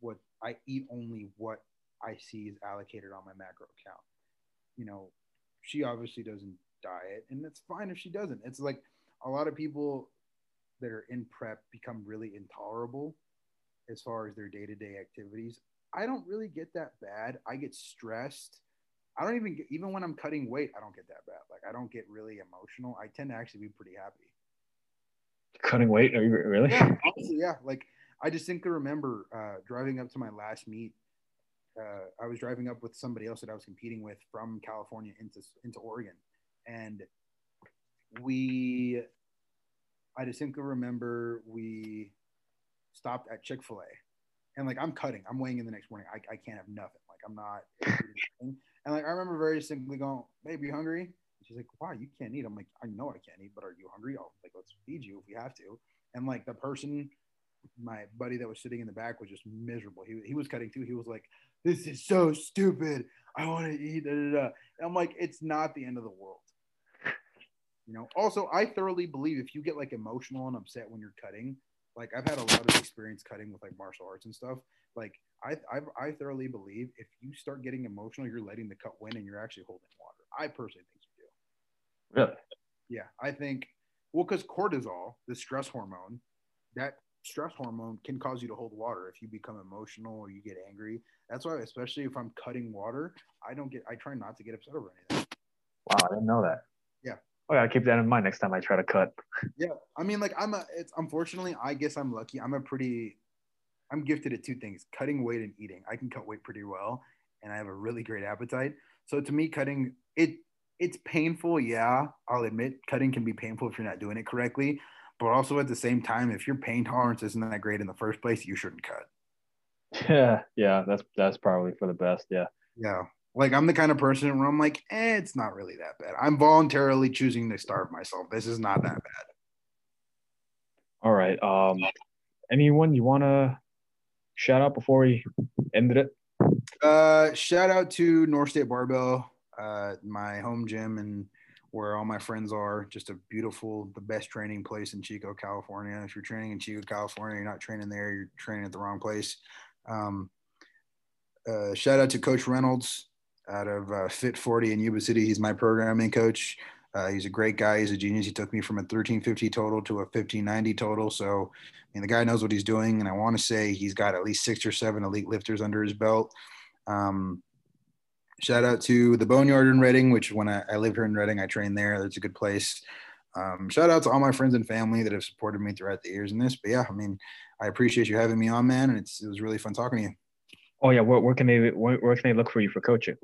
what I eat only what I see is allocated on my macro account. You know, she obviously doesn't diet and it's fine if she doesn't. It's like a lot of people that are in prep become really intolerable as far as their day-to-day activities. I don't really get that bad. I get stressed. I don't even get, even when I'm cutting weight, I don't get that bad. Like I don't get really emotional. I tend to actually be pretty happy. Cutting weight? Are you really? Yeah, honestly, yeah. Like I distinctly remember uh, driving up to my last meet. Uh, I was driving up with somebody else that I was competing with from California into into Oregon, and we. I distinctly remember we stopped at Chick Fil A, and like I'm cutting, I'm weighing in the next morning. I, I can't have nothing. Like I'm not. and like I remember very distinctly going, "Baby, hungry?" And she's like, "Why? You can't eat." I'm like, "I know I can't eat, but are you hungry?" I'll like, let's feed you if we have to. And like the person my buddy that was sitting in the back was just miserable. He, he was cutting too. He was like, "This is so stupid. I want to eat." Da, da, da. I'm like, "It's not the end of the world." You know. Also, I thoroughly believe if you get like emotional and upset when you're cutting, like I've had a lot of experience cutting with like martial arts and stuff. Like I I, I thoroughly believe if you start getting emotional, you're letting the cut win and you're actually holding water. I personally think you do. Really? Yeah, I think. Well, because cortisol, the stress hormone, that stress hormone can cause you to hold water if you become emotional or you get angry. That's why, especially if I'm cutting water, I don't get. I try not to get upset over anything. Wow, I didn't know that. Oh yeah, keep that in mind next time I try to cut. Yeah, I mean, like I'm a. It's unfortunately, I guess I'm lucky. I'm a pretty. I'm gifted at two things: cutting weight and eating. I can cut weight pretty well, and I have a really great appetite. So to me, cutting it it's painful. Yeah, I'll admit cutting can be painful if you're not doing it correctly. But also at the same time, if your pain tolerance isn't that great in the first place, you shouldn't cut. Yeah, yeah, that's that's probably for the best. Yeah. Yeah. Like I'm the kind of person where I'm like, eh, it's not really that bad. I'm voluntarily choosing to starve myself. This is not that bad. All right. Um anyone you wanna shout out before we ended it? Uh shout out to North State Barbell, uh, my home gym and where all my friends are. Just a beautiful, the best training place in Chico, California. If you're training in Chico, California, you're not training there, you're training at the wrong place. Um, uh, shout out to Coach Reynolds out of uh, Fit 40 in Yuba City. He's my programming coach. Uh, he's a great guy. He's a genius. He took me from a 1350 total to a 1590 total. So, I mean, the guy knows what he's doing. And I want to say he's got at least six or seven elite lifters under his belt. Um, shout out to the Boneyard in Redding, which when I, I lived here in Redding, I trained there. That's a good place. Um, shout out to all my friends and family that have supported me throughout the years in this. But yeah, I mean, I appreciate you having me on, man, and it was really fun talking to you. Oh yeah, where, where can they where, where, can they look for you for coaching?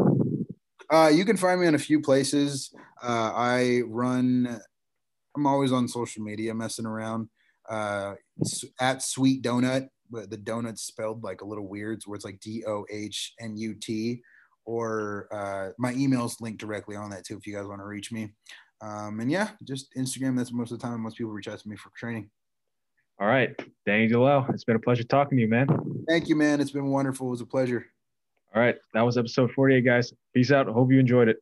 Uh, you can find me in a few places. Uh, I run. I'm always on social media, messing around. Uh, at Sweet Donut, but the donut's spelled like a little weird, where it's like D O H N U T or uh, my email's linked directly on that too if you guys want to reach me. Um, and yeah, just Instagram. That's most of the time most people reach out to me for training. All right, Danny Delao, it's been a pleasure talking to you, man. Thank you, man. It's been wonderful. It was a pleasure. All right, that was episode 48, guys. Peace out. Hope you enjoyed it.